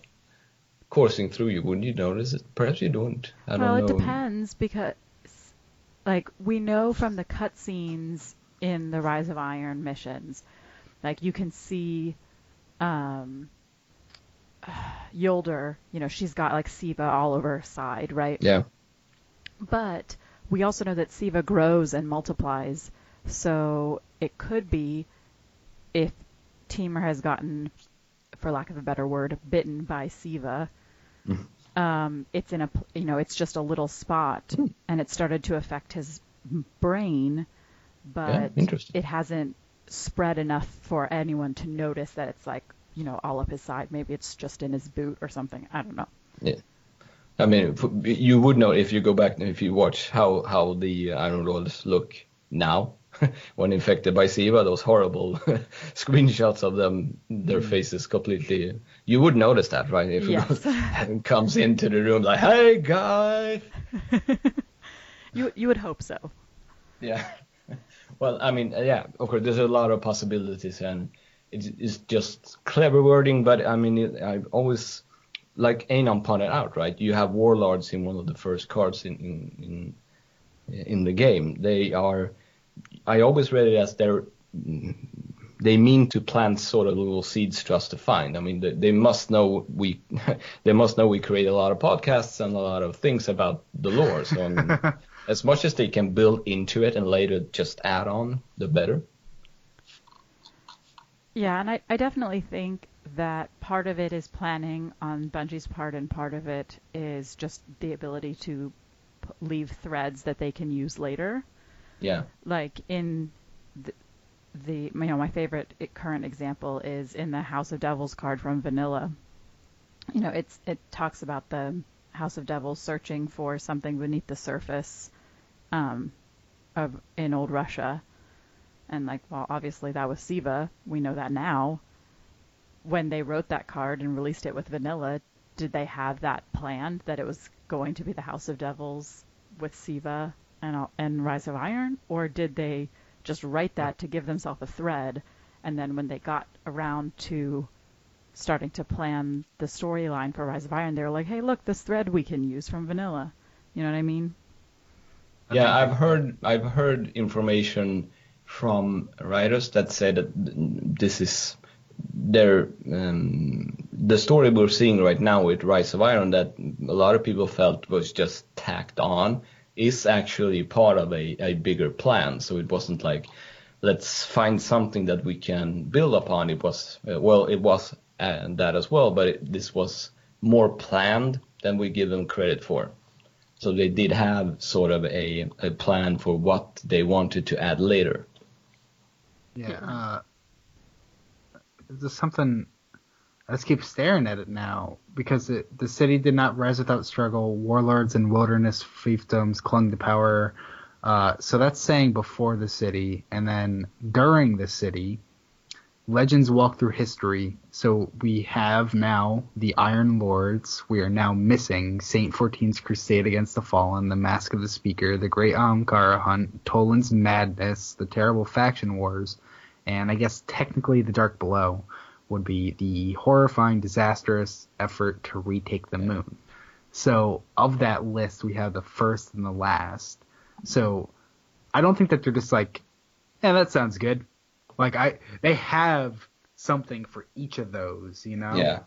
coursing through you, wouldn't you notice it? Perhaps you don't. I well, don't know. it depends because, like, we know from the cutscenes in the Rise of Iron missions, like you can see, um, Jolder, you know, she's got like Siva all over her side, right? Yeah. But we also know that Siva grows and multiplies, so it could be if Timur has gotten, for lack of a better word, bitten by Siva. Mm-hmm. Um, it's in a, you know, it's just a little spot, mm. and it started to affect his brain, but yeah, it hasn't spread enough for anyone to notice that it's like you know, all up his side. Maybe it's just in his boot or something. I don't know. Yeah. I mean, you would know if you go back if you watch how how the Iron Lords look now when infected by Siva. Those horrible screenshots of them, their mm. faces completely. You would notice that, right? If yes. it comes into the room like, "Hey, guy." you you would hope so. Yeah. Well, I mean, yeah. Of course, there's a lot of possibilities, and it's just clever wording, but I mean, it, I always like Anon pointed out, right? You have warlords in one of the first cards in in in, in the game. They are, I always read it as they're they mean to plant sort of little seeds for us to find. I mean, they, they must know we they must know we create a lot of podcasts and a lot of things about the lore. So I mean, as much as they can build into it and later just add on, the better. Yeah, and I, I definitely think that part of it is planning on Bungie's part, and part of it is just the ability to p- leave threads that they can use later. Yeah. Like in the, the you know my favorite current example is in the House of Devils card from Vanilla. You know, it's it talks about the House of Devils searching for something beneath the surface um, of in old Russia and like, well, obviously that was Siva. We know that now. When they wrote that card and released it with Vanilla, did they have that planned that it was going to be the House of Devils with Siva and and Rise of Iron, or did they just write that to give themselves a thread, and then when they got around to starting to plan the storyline for Rise of Iron, they were like, hey, look, this thread we can use from Vanilla. You know what I mean? Yeah, I've heard I've heard information from writers that say that this is their um, the story we're seeing right now with Rise of Iron that a lot of people felt was just tacked on is actually part of a, a bigger plan. So it wasn't like let's find something that we can build upon. It was uh, well, it was uh, that as well, but it, this was more planned than we give them credit for. So they did have sort of a, a plan for what they wanted to add later. Yeah. Uh, there's something. Just keep staring at it now because it, the city did not rise without struggle. Warlords and wilderness fiefdoms clung to power. Uh, so that's saying before the city, and then during the city, legends walk through history. So we have now the Iron Lords. We are now missing Saint 14's crusade against the fallen, the Mask of the Speaker, the Great Ahamkara hunt, Toland's madness, the terrible faction wars, and I guess technically the Dark Below would be the horrifying, disastrous effort to retake the moon. So of that list, we have the first and the last. So I don't think that they're just like, yeah, that sounds good. Like I, they have something for each of those, you know. Yeah.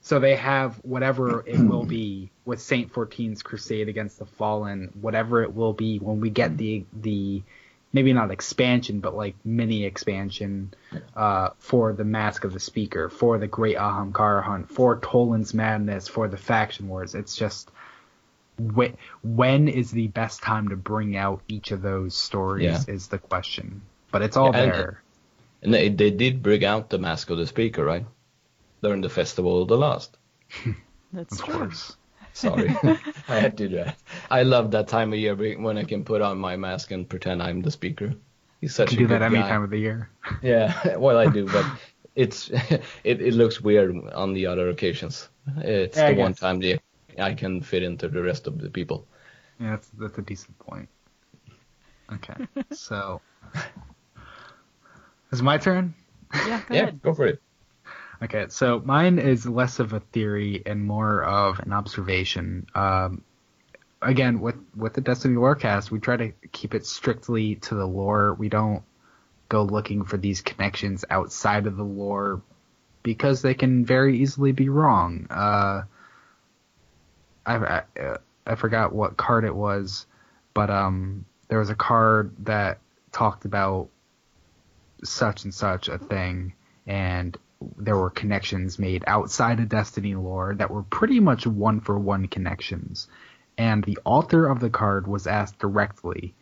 So they have whatever it will be with Saint 14's crusade against the fallen, whatever it will be when we get mm-hmm. the the maybe not expansion, but like mini expansion uh, for the Mask of the Speaker, for the Great Ahamkara Hunt, for Toland's Madness, for the Faction Wars. It's just wh- when is the best time to bring out each of those stories yeah. is the question. But it's all yeah, there. And they, they did bring out the mask of the speaker, right? During the festival of the lost. That's Of true. course. Sorry, I had to do that. I love that time of year when I can put on my mask and pretend I'm the speaker. He's such You a do that any guy. time of the year. Yeah, well, I do, but it's it, it looks weird on the other occasions. It's Yeah, the one time the I can fit into the rest of the people. Yeah, that's that's a decent point. Okay, so is my turn? Yeah, go yeah, ahead. go for it. Okay, so mine is less of a theory and more of an observation. Um, again, with with the Destiny Lorecast, we try to keep it strictly to the lore. We don't go looking for these connections outside of the lore because they can very easily be wrong. Uh, I, I uh, I forgot what card it was, but um, there was a card that talked about such and such a thing, and there were connections made outside of Destiny lore that were pretty much one for one connections. And the author of the card was asked directly,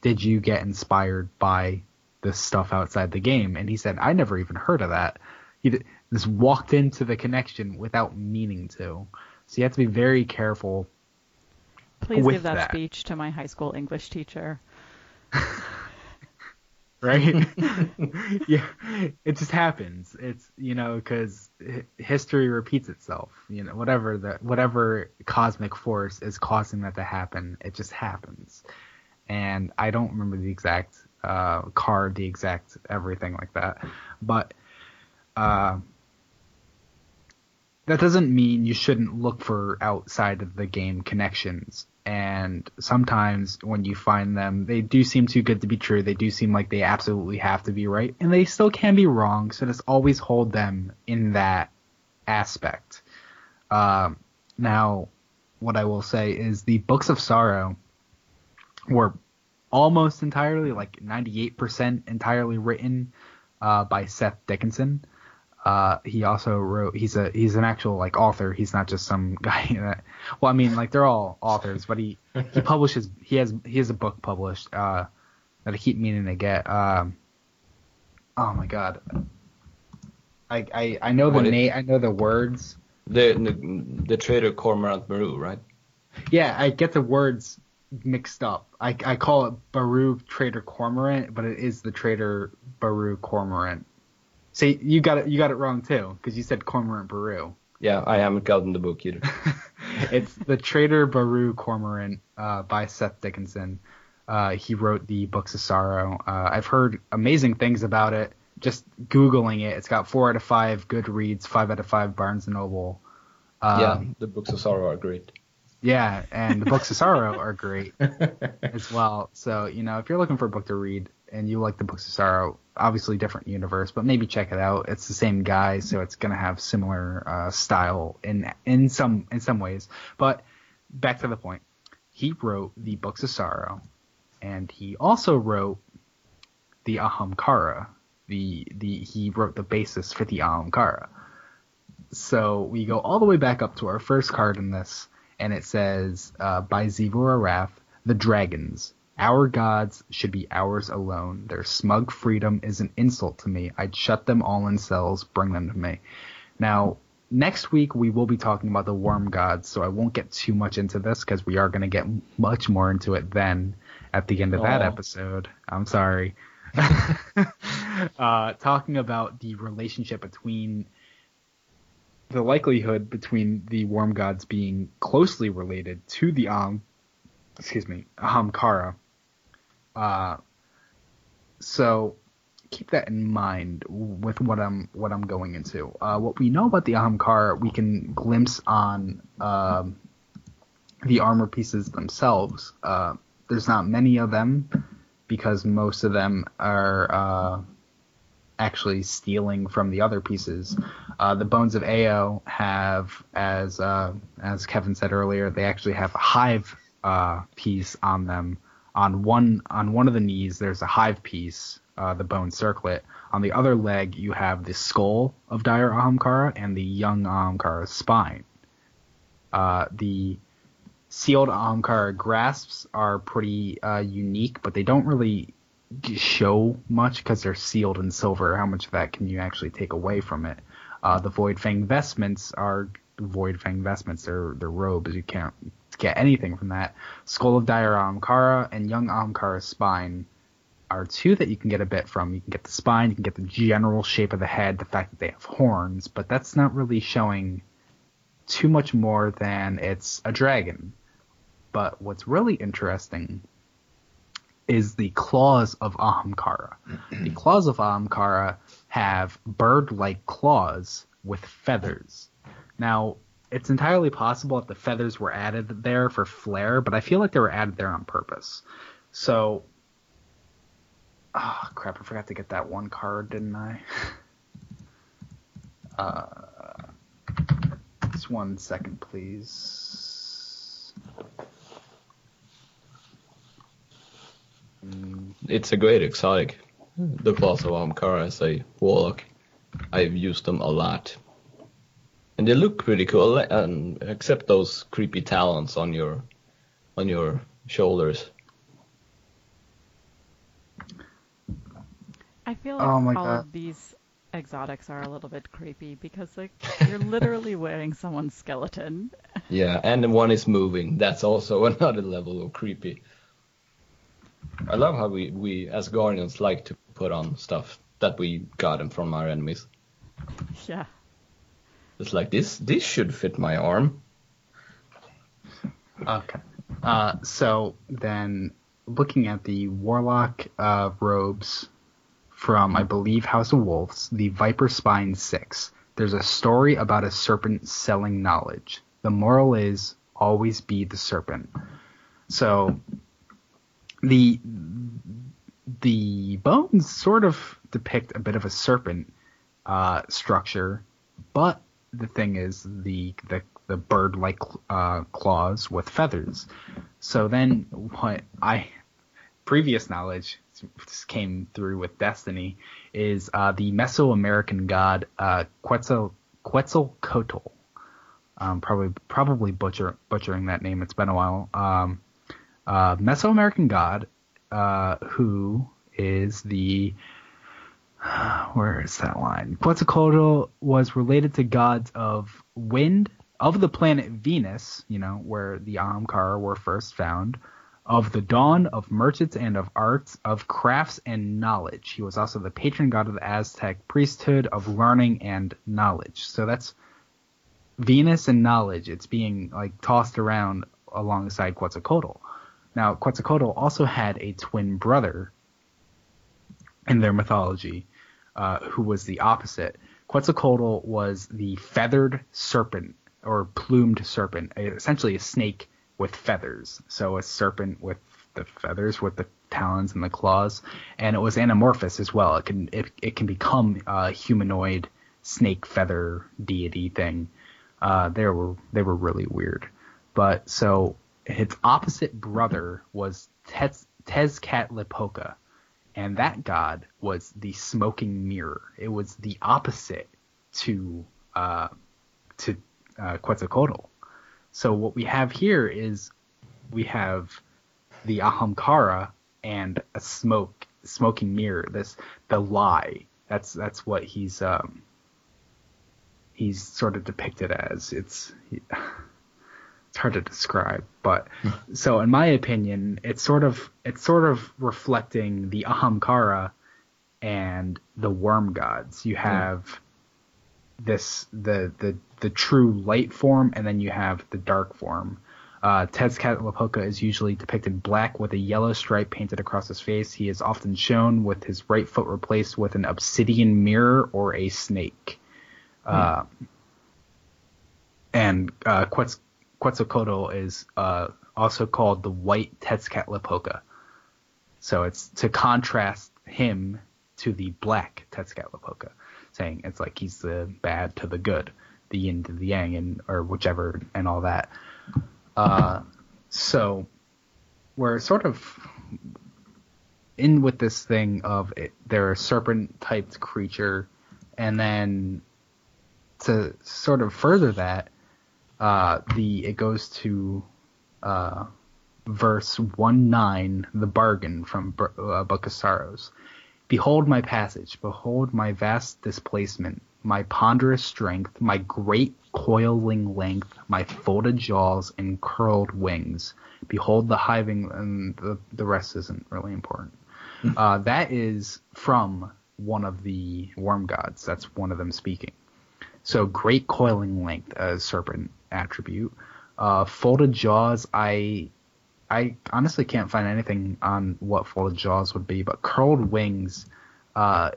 Did you get inspired by this stuff outside the game? And he said, I never even heard of that. He d- just walked into the connection without meaning to. So you have to be very careful. Please give that, that. speech to my high school English teacher. right? yeah, it just happens. It's you know because history repeats itself. You know whatever the whatever cosmic force is causing that to happen, it just happens. And I don't remember the exact uh, card, the exact everything like that, but uh, that doesn't mean you shouldn't look for outside of the game connections. And sometimes when you find them, they do seem too good to be true. They do seem like they absolutely have to be right, and they still can be wrong. So just always hold them in that aspect. Um, now, what I will say is the books of sorrow were almost entirely, like 98% entirely written uh, by Seth Dickinson. Uh, he also wrote. He's a he's an actual like author. He's not just some guy that. Well, I mean, like they're all authors, but he he publishes. He has he has a book published uh, that I keep meaning to get. Um, oh my god. I I, I know the name. I know the words. The the, the traitor Cormorant Baru, right? Yeah, I get the words mixed up. I I call it Baru Traitor Cormorant, but it is the Traitor Baru Cormorant. See, you got it. You got it wrong too, because you said Cormorant Baru. Yeah, I haven't gotten the book either. it's the Traitor Baru Cormorant uh, by Seth Dickinson. Uh, he wrote the Books of Sorrow. Uh, I've heard amazing things about it. Just googling it, it's got four out of five Goodreads, five out of five Barnes and Noble. Um, yeah, the books of sorrow are great. Yeah, and the Books of Sorrow are great as well. So, you know, if you're looking for a book to read and you like the Books of Sorrow, obviously different universe, but maybe check it out. It's the same guy, so it's gonna have similar uh, style in in some in some ways. But back to the point, he wrote the Books of Sorrow, and he also wrote the Ahamkara. The the he wrote the basis for the Ahamkara. So we go all the way back up to our first card in this, and it says uh, by Xivu Arath, the dragons. Our gods should be ours alone. Their smug freedom is an insult to me. I'd shut them all in cells, bring them to me. Now, next week we will be talking about the worm gods, so I won't get too much into this because we are going to get much more into it then at the end of that Aw. episode. I'm sorry. uh, talking about the relationship between the likelihood between the worm gods being closely related to the um excuse me ahamkara uh so keep that in mind with what i'm what i'm going into uh what we know about the ahamkara we can glimpse on um the armor pieces themselves uh there's not many of them because most of them are uh actually stealing from the other pieces. Uh, the bones of Eao have, as uh, as Kevin said earlier, they actually have a hive piece on them. On one on one of the knees, there's a hive piece, uh, the bone circlet. On the other leg, you have the skull of Dire Ahamkara and the young Ahamkara's spine. Uh, the sealed Ahamkara grasps are pretty uh, unique, but they don't really show much because they're sealed in silver. How much of that can you actually take away from it? Uh, the Void Fang vestments are Void Fang vestments. They're they're robes. You can't get anything from that. Skull of Dire Ahamkara and Young Ahamkara's spine are two that you can get a bit from. You can get the spine, you can get the general shape of the head, the fact that they have horns, but that's not really showing too much more than it's a dragon. But what's really interesting is the claws of Ahamkara. the claws of Ahamkara have bird-like claws with feathers. Now, it's entirely possible that the feathers were added there for flair, but I feel like they were added there on purpose. So, oh crap! I forgot to get that one card, didn't I? Uh, just one second, please. It's a great exotic. The claws of Ahamkara as a warlock. I've used them a lot. And they look pretty cool, eh, and except those creepy talons on your on your shoulders. I feel like Oh my all God. of these exotics are a little bit creepy because like you're literally wearing someone's skeleton. Yeah, and the one is moving. That's also another level of creepy. I love how we, we as guardians like to put on stuff that we gotten from our enemies. yeah. It's like this this should fit my arm. Okay. Uh, so then, looking at the warlock uh, robes from, I believe, House of Wolves, the Viper Spine Six. There's a story about a serpent selling knowledge. The moral is always be the serpent. So the the bones sort of depict a bit of a serpent uh, structure, but the thing is the the the bird-like uh, claws with feathers. So then, what I previous knowledge came through with Destiny is uh, the Mesoamerican god uh, Quetzal Quetzalcoatl. Um, probably probably butcher butchering that name. It's been a while. Um, uh, Mesoamerican god uh, who is the where is that line? Quetzalcoatl was related to gods of wind, of the planet Venus, you know, where the Ahamkara were first found, of the dawn, of merchants and of arts, of crafts and knowledge. He was also the patron god of the Aztec priesthood, of learning and knowledge. So that's Venus and knowledge. It's being like tossed around alongside Quetzalcoatl. Now, Quetzalcoatl also had a twin brother in their mythology, uh, who was the opposite. Quetzalcoatl was the feathered serpent or plumed serpent, essentially a snake with feathers. So a serpent with the feathers, with the talons and the claws, and it was anamorphous as well. It can it, it can become a humanoid snake feather deity thing. Uh, they were they were really weird, but so its opposite brother was Tez, Tezcatlipoca, and that god was the smoking mirror. It was the opposite to uh, to uh, Quetzalcoatl. So what we have here is we have the Ahamkara and a smoke smoking mirror. This the lie. That's that's what he's um he's sort of depicted as. It's he, it's hard to describe, but so in my opinion, it's sort of it's sort of reflecting the Ahamkara and the worm gods. You have this the the the true light form, and then you have the dark form. Uh, Tezcatlipoca is usually depicted black with a yellow stripe painted across his face. He is often shown with his right foot replaced with an obsidian mirror or a snake. Uh, and uh, Quetz- Quetzalcoatl is uh, also called the white Tezcatlipoca. So it's to contrast him to the black Tezcatlipoca, saying it's like he's the bad to the good, the yin to the yang, and or whichever, and all that. Uh, so we're sort of in with this thing of it, they're a serpent typed creature, and then to sort of further that, uh, the it goes to uh, verse 1 9, the bargain from uh, Book of Sorrows. Behold my passage, behold my vast displacement, my ponderous strength, my great coiling length, my folded jaws and curled wings. Behold the hiving, and the, the rest isn't really important. Mm-hmm. Uh, that is from one of the worm gods. That's one of them speaking. So great coiling length, a serpent attribute. Uh, folded jaws, I I honestly can't find anything on what folded jaws would be, but curled wings uh,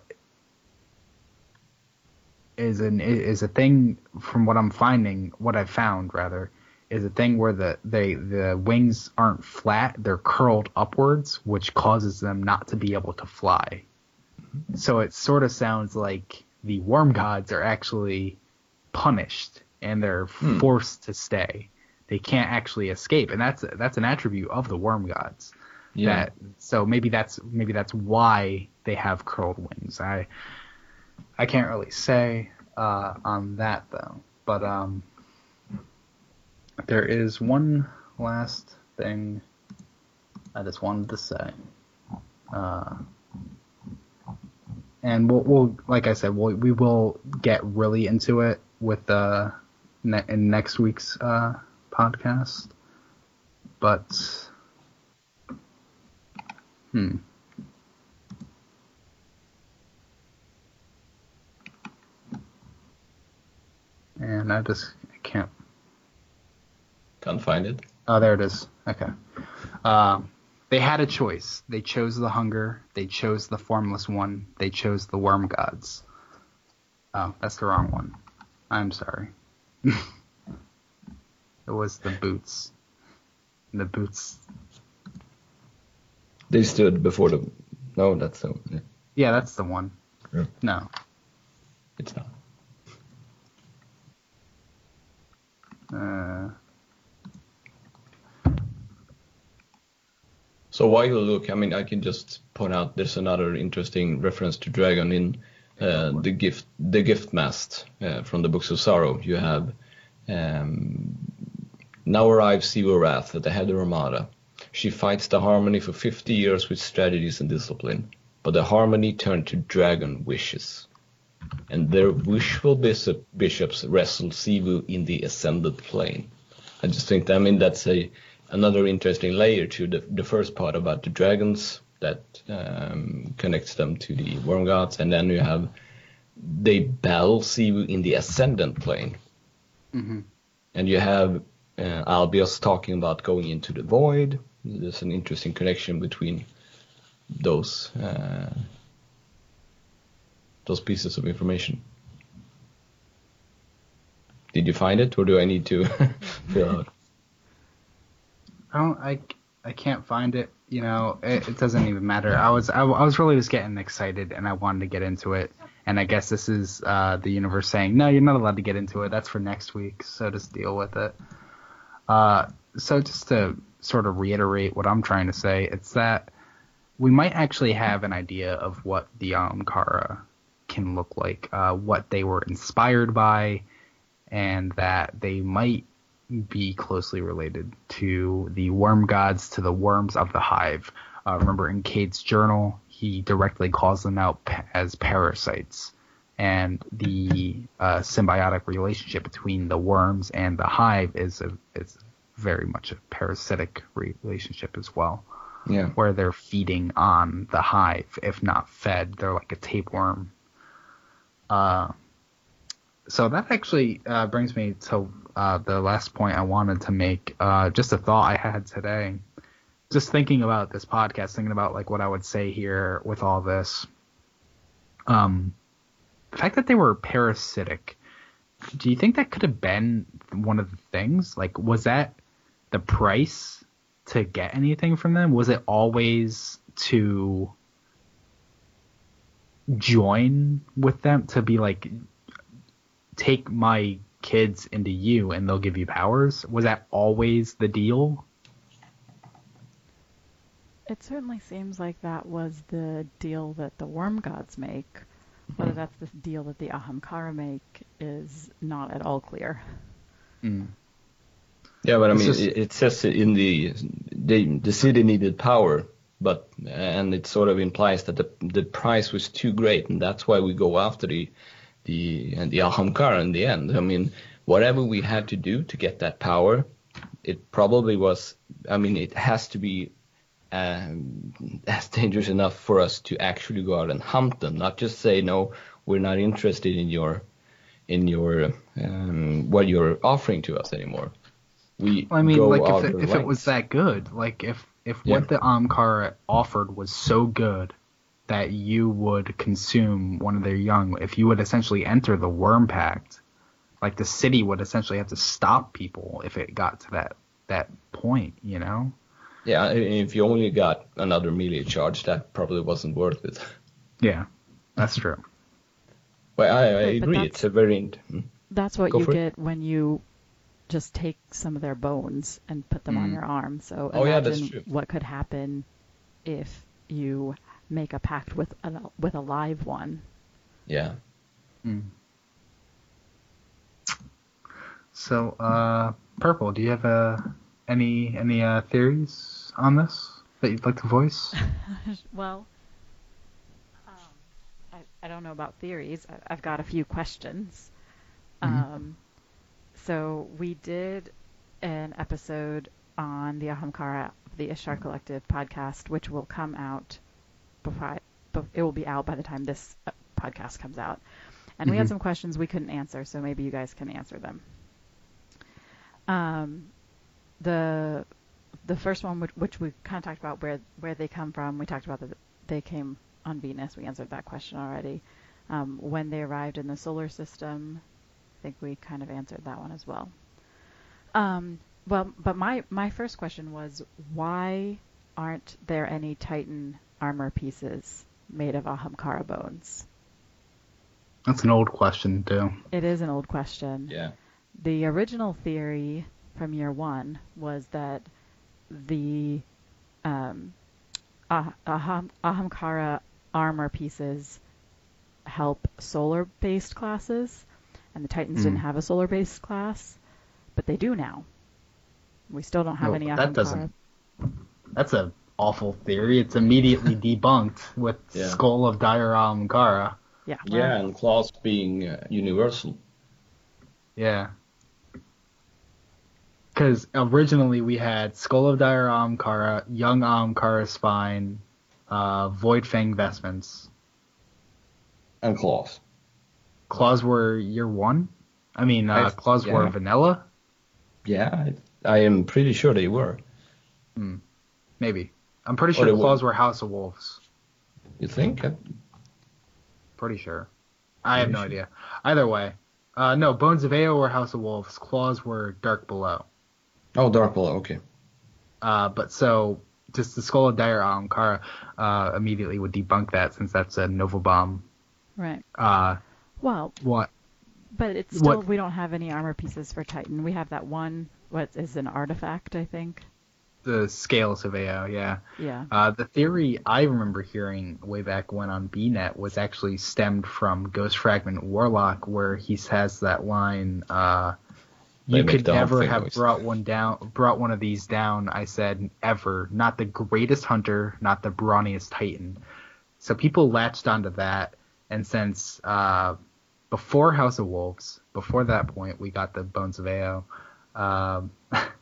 is an is a thing from what I'm finding, what I've found rather, is a thing where the they the wings aren't flat, they're curled upwards, which causes them not to be able to fly. So it sort of sounds like the worm gods are actually punished and they're hmm. forced to stay they can't actually escape, and that's that's an attribute of the worm gods. Yeah. That, so maybe that's maybe that's why they have curled wings. I I can't really say uh, on that though, but um, there is one last thing I just wanted to say. Uh, and we'll, we'll, like I said, we'll, we will get really into it with the uh, ne- in next week's uh, podcast, but hmm. And I just I can't. Can't find it. Oh, there it is. Okay. Um, they had a choice. They chose the hunger. They chose the formless one. They chose the worm gods. Oh, that's the wrong one. I'm sorry. It was the boots. The boots. They stood before the. No, that's the. Yeah, yeah that's the one. Yeah. No. It's not. Uh. So while you look, I mean, I can just point out there's another interesting reference to dragon in the gift, the gift mast uh, from the books of sorrow. You have um, now arrives Xivu Arath at the head of Armada. She fights the Harmony for 50 years with strategies and discipline, but the Harmony turn to dragon wishes. And their wishful bishop, bishops wrestle Xivu in the ascended plane. I just think, I mean, that's a another interesting layer to the, the first part about the dragons that um, connects them to the worm gods, and then you have they battle Xivu in the ascendant plane, mm-hmm. and you have uh, Albios talking about going into the void. There's an interesting connection between those uh, those pieces of information. Did you find it, or do I need to fill out? I don't. I, I can't find it. You know, it, it doesn't even matter. I was I, I, was really just getting excited, and I wanted to get into it. And I guess this is uh, the universe saying, no, you're not allowed to get into it. That's for next week. So just deal with it. Uh, so just to sort of reiterate what I'm trying to say, it's that we might actually have an idea of what the Ahamkara can look like, uh, what they were inspired by, and that they might be closely related to the worm gods, to the worms of the hive. Uh, remember in Cayde's journal, he directly calls them out as parasites and the uh, symbiotic relationship between the worms and the hive is a, is very much a parasitic relationship as well. Yeah. Where they're feeding on the hive, if not fed, they're like a tapeworm. Uh, so that actually uh, brings me to uh, the last point I wanted to make. Uh, just a thought I had today. Just thinking about this podcast, thinking about like what I would say here with all this. Um, the fact that they were parasitic, do you think that could have been one of the things? Like, was that the price to get anything from them? Was it always to join with them to be like, take my kids into you and they'll give you powers? Was that always the deal? It certainly seems like that was the deal that the worm gods make. Whether that's the deal that the Ahamkara make is not at all clear. Mm. Yeah, but I mean, just, it says in the the the city needed power, but and it sort of implies that the the price was too great, and that's why we go after the the the Ahamkara in the end. I mean, whatever we had to do to get that power, it probably was. I mean, it has to be um, as dangerous enough for us to actually go out and hunt them, not just say no, we're not interested in your in your um, what you're offering to us anymore. We I mean, go like if it, if it was that good, like if if Yeah. what the Amkara offered was so good that you would consume one of their young, if you would essentially enter the Worm Pact, like the city would essentially have to stop people if it got to that that point, you know? Yeah, if you only got another melee charge, that probably wasn't worth it. Yeah, that's true. well I, I Right, agree. It's a very int- hmm? That's what Go you for it. get when you just take some of their bones and put them on Mm. your arm. So Oh, yeah, that's imagine true. what could happen if you make a pact with a, with a live one. yeah. So, uh, purple. Do you have uh, any any uh, theories on this that you'd like to voice? Well, um, I, I don't know about theories. I, I've got a few questions. Mhm. Um, so we did an episode on the Ahamkara of the Ishtar Collective podcast, which will come out before I, it will be out by the time this uh, podcast comes out. And we had Mhm. some questions we couldn't answer, so maybe you guys can answer them. Um, the the first one, which, which we kind of talked about where where they come from, we talked about that they came on Venus. We answered that question already. Um, when they arrived in the solar system, I think we kind of answered that one as well. Um, well, but my my first question was why aren't there any Titan armor pieces made of Ahamkara bones? That's an old question too. It is an old question. Yeah. The original theory from year one was that the um, Ah- Aham- Ahamkara armor pieces help solar-based classes, and the Titans Hmm. didn't have a solar-based class, but they do now. We still don't have No, any that doesn't- That's a awful theory. It's immediately debunked with Yeah. Skull of Dire Ahamkara. Yeah. Yeah, and claws being uh, universal. Yeah. Because originally we had Skull of Dire Ahamkara, Young Ahamkara Spine, uh, Void Fang Vestments. And claws. Claws were year one? I mean, uh, I- claws were vanilla? Yeah, I, I am pretty sure they were. Maybe. I'm pretty sure they were- claws were House of Wolves. You think? Pretty sure. I have Pretty no idea. Either way. Uh, no, Bones of Eao were House of Wolves. Claws were Dark Below. Oh, Dark Below. Okay. Uh, but so just the Skull of Dire Ahamkara uh, immediately would debunk that since that's a Nova Bomb. right. Uh, Well, what? but it's still What- we don't have any armor pieces for Titan. We have that one. What is an artifact? I think. The Scales of Eao, yeah. Yeah. Uh, the theory I remember hearing way back when on BNet was actually stemmed from Ghost Fragment Warlock, where he has that line, uh, "You could never have noise. brought one down, brought one of these down." I said, "Ever, not the greatest hunter, not the brawniest Titan." So people latched onto that, and since uh, before House of Wolves, before that point, we got the Bones of Eao. Um,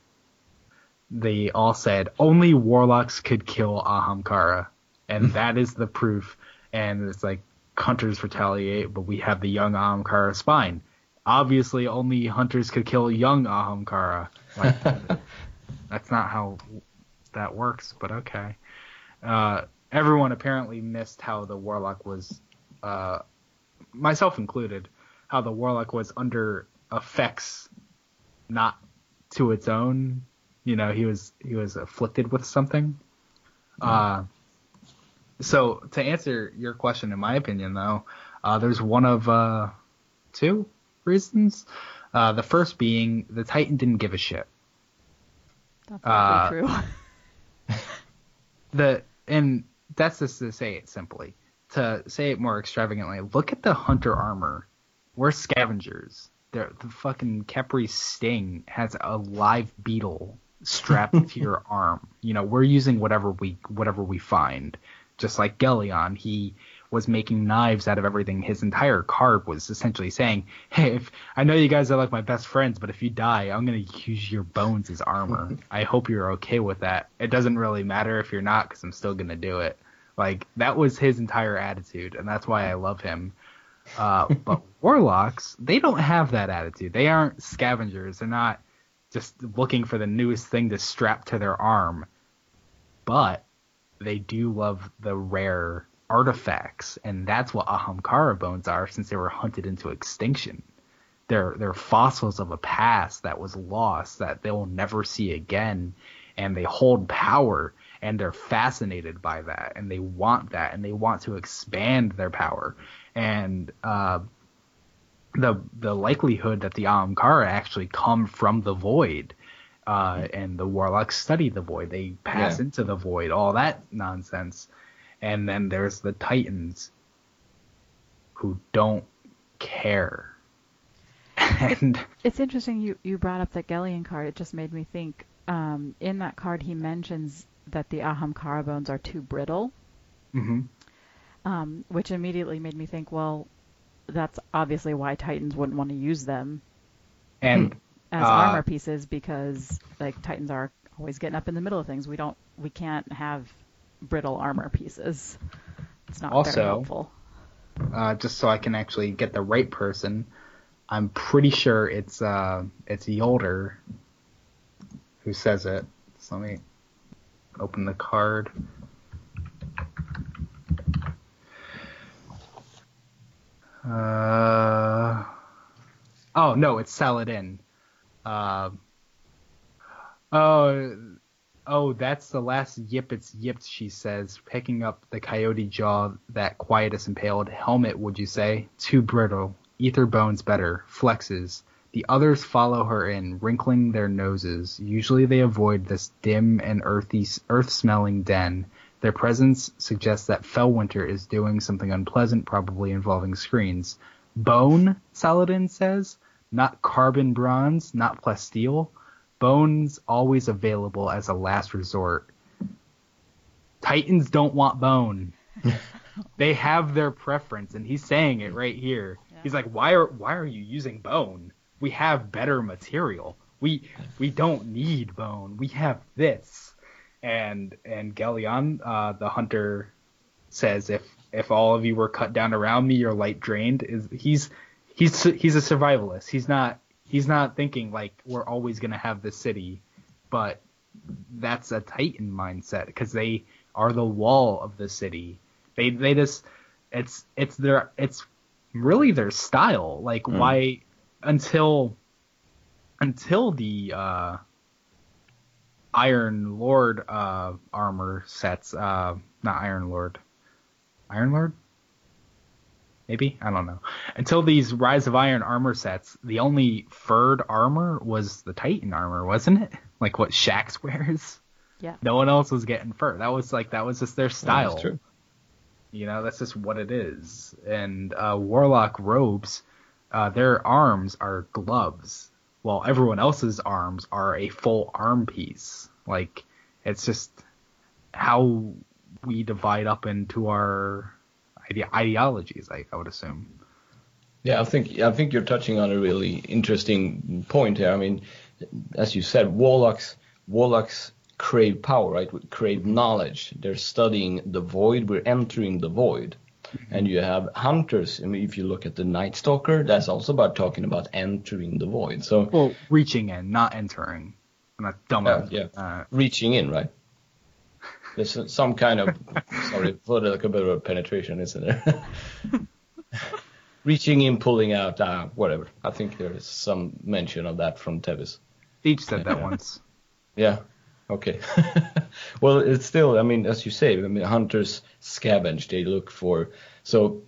they all said only warlocks could kill Ahamkara, and that is the proof. And it's like hunters retaliate, but we have the young Ahamkara spine. Obviously, only hunters could kill young Ahamkara. Like, that's not how that works, but okay. Uh, everyone apparently missed how the warlock was, uh, myself included, how the warlock was under effects not to its own. You know, he was he was afflicted with something. Uh, so to answer your question, in my opinion, though, uh, there's one of uh, two reasons. Uh, the first being the Titan didn't give a shit. That's uh, true. the and that's just to say it simply. To say it more extravagantly, look at the hunter armor. We're scavengers. The, the fucking Khepri's Sting has a live beetle strapped to your arm. You know, we're using whatever we whatever we find. Just like Gheleon, he was making knives out of everything. His entire card was essentially saying, "Hey, if I know you guys are like my best friends, but if you die, I'm gonna use your bones as armor. I hope you're okay with that. It doesn't really matter if you're not, because I'm still gonna do it." Like that was his entire attitude, and that's why I love him. Uh, but warlocks, they don't have that attitude. They aren't scavengers. They're not just looking for the newest thing to strap to their arm. But they do love the rare artifacts, and that's what Ahamkara bones are since they were hunted into extinction. They're they're fossils of a past that was lost that they will never see again, and they hold power and they're fascinated by that and they want that and they want to expand their power and uh, the the likelihood that the Ahamkara actually come from the void uh, and the warlocks study the void they pass Yeah. into the void all that nonsense and then there's the titans who don't care and It's interesting you, you brought up that Gheleon card. It just made me think. Um, in that card, he mentions that the Ahamkara bones are too brittle, mhm. um, which immediately made me think, well, that's obviously why Titans wouldn't want to use them and as Uh, armor pieces because like Titans are always getting up in the middle of things. We don't, we can't have brittle armor pieces. It's not Also- very helpful. uh, just so I can actually get the right person. I'm pretty sure it's uh, it's Jolder who says it. So let me open the card. Uh, oh no, it's Saladin. Uh, oh, oh, that's the last yip it's yipped. She says, picking up the coyote jaw that Quietus impaled. Helmet, would you say? Too brittle. Ether bones better. Flexes. The others follow her in, wrinkling their noses. Usually they avoid this dim and earthy, earth-smelling den. Their presence suggests that Felwinter is doing something unpleasant, probably involving screens. Bone, Saladin says, not carbon bronze, not plasteel. Bones always available as a last resort. Titans don't want bone. they have their preference, and he's saying it right here. He's like, why are why are you using bone? We have better material. We we don't need bone. We have this. And and Gheleon, uh, the hunter, says if if all of you were cut down around me, your light drained. Is he's he's he's a survivalist. He's not he's not thinking like we're always gonna have this city, but that's a Titan mindset because they are the wall of the city. They they just it's it's their it's really their style. Like why until until the uh Iron Lord uh armor sets uh not Iron Lord. Iron Lord? Maybe? I don't know. Until these Rise of Iron armor sets, the only furred armor was the Titan armor, wasn't it? Like what Shaxx wears? Yeah. No one else was getting fur. That was like that was just their style. That's true. You know, that's just what it is. And uh, Warlock robes, uh, their arms are gloves, while everyone else's arms are a full arm piece. Like, it's just how we divide up into our ide- ideologies, I, I would assume. Yeah, I think I think you're touching on a really interesting point here. I mean, as you said, warlocks warlocks crave power, right? We crave knowledge. They're studying the void. We're entering the void. And you have hunters. I mean, if you look at the Night Stalker, that's also about talking about entering the void. So Well, reaching in, not entering. I'm not dumb enough. yeah. Uh, reaching in, right? There's some kind of sorry, for like a bit of a penetration, isn't there? reaching in, pulling out, uh, whatever. I think there is some mention of that from Tevis. Each said that once. Yeah. Okay. well, it's still, I mean, as you say, I mean, hunters scavenge. They look for. So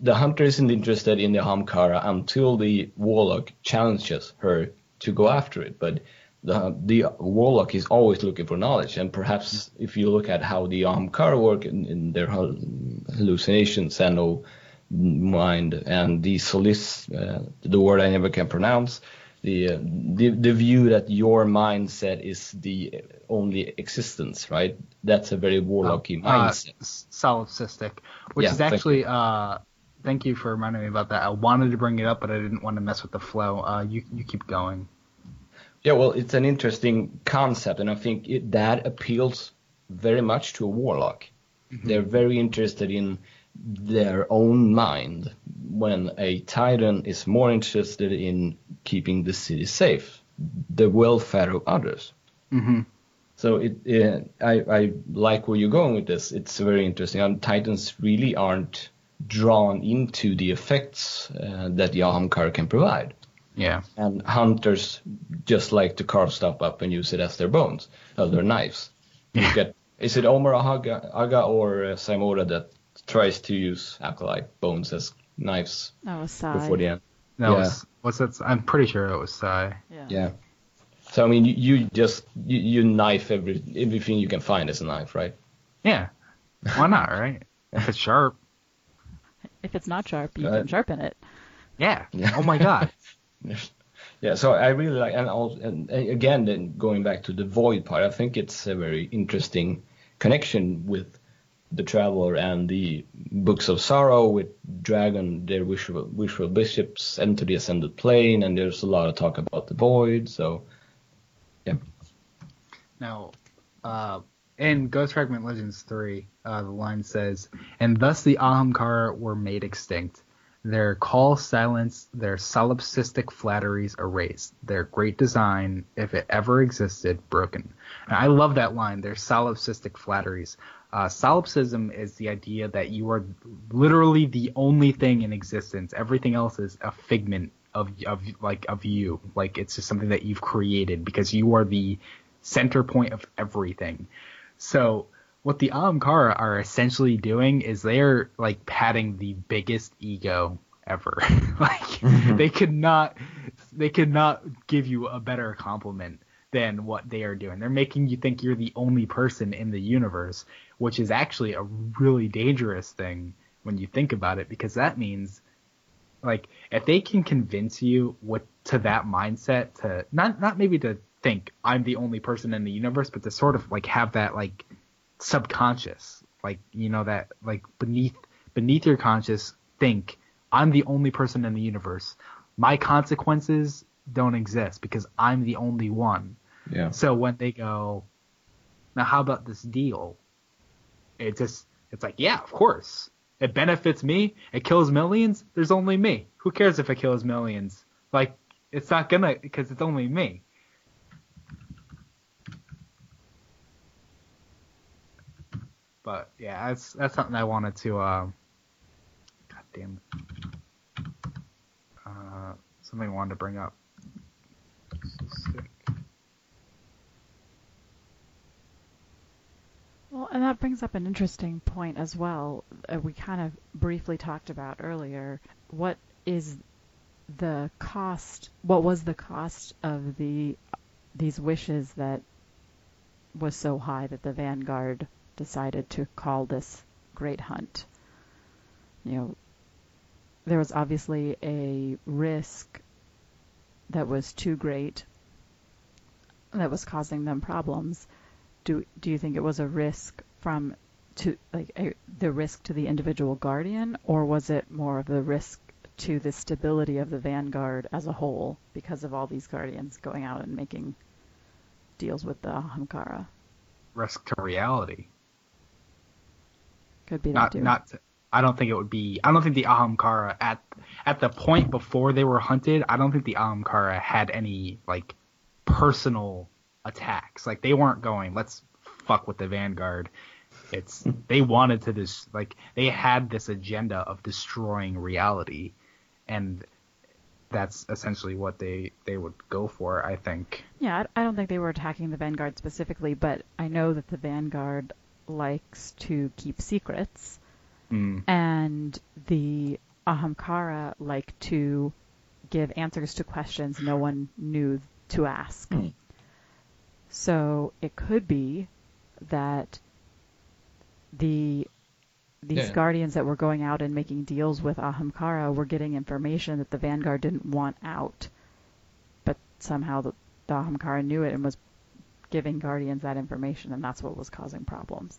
the hunter isn't interested in the Hamkara until the warlock challenges her to go after it. But the the warlock is always looking for knowledge. And perhaps if you look at how the Hamkara work in, in their hallucinations and oh mind and the solis, uh, the word I never can pronounce, the, uh, the the view that your mindset is the only existence, right? That's a very warlocky Uh, mindset. s- solipsistic, which Yeah, is thank actually uh, thank you for reminding me about that. I wanted to bring it up, but I didn't want to mess with the flow. Uh, you you keep going. Yeah, well, it's an interesting concept, and I think it, that appeals very much to a warlock. They're very interested in their own mind, when a titan is more interested in keeping the city safe, the welfare of others. Mm-hmm. So it, uh, I, I like where you're going with this. It's very interesting. And Titans really aren't drawn into the effects uh, that the Ahamkar can provide. Yeah. And hunters just like to carve stuff up and use it as their bones, as their knives. You get, is it Omar Agah, Aga or uh, Saimora that tries to use acolyte bones as knives That was Sai. before the end? That Yeah. was what's that? I'm pretty sure it was Sai. Yeah. Yeah. So I mean, you, you just you, you knife every everything you can find as a knife, right? Yeah. Why not, right? if it's sharp. If it's not sharp, you Uh, can sharpen it. Yeah. Yeah. Oh my god. Yeah, so I really like, and, also, and again, then going back to the void part, I think it's a very interesting connection with the Traveler and the Books of Sorrow, with Dragon, their wishful, visual bishops enter the ascended plane, and there's a lot of talk about the void. So, yeah, Now, uh, in Ghost Fragment Legends 3, uh, the line says, And thus the Ahamkara were made extinct. Their call silenced, their solipsistic flatteries erased, their great design, if it ever existed, broken. And I love that line, their solipsistic flatteries. Uh, solipsism is the idea that you are literally the only thing in existence. Everything else is a figment of, of like of you. Like it's just something that you've created because you are the center point of everything. So what the Ahamkara are essentially doing is they're like patting the biggest ego ever. like they could not they could not give you a better compliment than what they are doing. They're making you think you're the only person in the universe, which is actually a really dangerous thing when you think about it because that means like if they can convince you what to that mindset to not not maybe to think I'm the only person in the universe, but to sort of like have that like subconscious, like you know that like beneath beneath your conscious think I'm the only person in the universe. My consequences don't exist because I'm the only one. yeah, So when they go, now how about this deal? It just it's like yeah, of course. It benefits me. It kills millions. There's only me. Who cares if it kills millions? Like it's not gonna because it's only me. But yeah, that's that's something I wanted to. Um, God damn. Uh, something I wanted to bring up. Sick. Well, and that brings up an interesting point as well. Uh, we kind of briefly talked about earlier. What is the cost? What was the cost of the these wishes that was so high that the Vanguard decided to call this great hunt? You know, there was obviously a risk that was too great that was causing them problems do do you think it was a risk from to like a, the risk to the individual guardian or was it more of the risk to the stability of the vanguard as a whole because of all these guardians going out and making deals with the Ahamkara? Risk to reality. Could be that not not to- I don't think it would be I don't think the Ahamkara at at the point before they were hunted, I don't think the Ahamkara had any like personal attacks. Like they weren't going, let's fuck with the Vanguard. It's they wanted to this like they had this agenda of destroying reality and that's essentially what they they would go for, I think. Yeah, I I don't think they were attacking the Vanguard specifically, but I know that the Vanguard likes to keep secrets, Mm. and the Ahamkara like to give answers to questions no one knew to ask. Mm. So it could be that the these Yeah. guardians that were going out and making deals with Ahamkara were getting information that the Vanguard didn't want out. but somehow the, the Ahamkara knew it and was giving Guardians that information, and that's what was causing problems.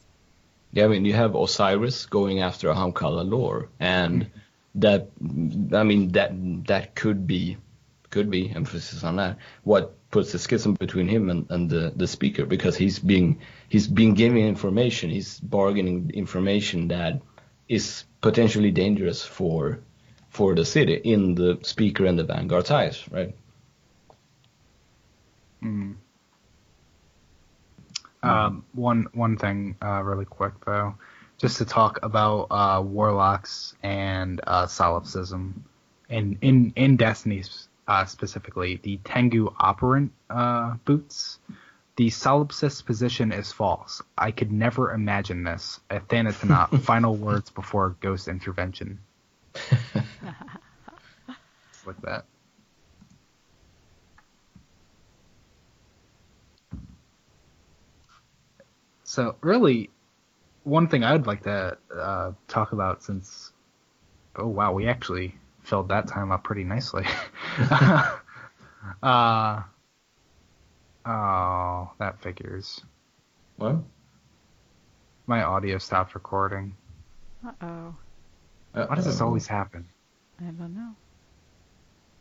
Yeah, I mean, you have Osiris going after Ahamkara lore, and mm-hmm. that, I mean, that that could be, could be emphasis on that. What puts a schism between him and, and the, the speaker because he's being he's being given information, he's bargaining information that is potentially dangerous for for the city in the speaker and the vanguard's eyes, right? Mm. Um, one one thing, uh, really quick though, just to talk about uh, warlocks and uh, solipsism, in in in Destiny uh, specifically, the Tengu operant uh, boots. The solipsist position is false. I could never imagine this. Athanatonat, final words before ghost intervention. like that. So really, one thing I would like to uh, talk about since, oh wow, we actually filled that time up pretty nicely. uh, oh, that figures. What? My audio stopped recording. Uh oh. Why does this always happen? I don't know.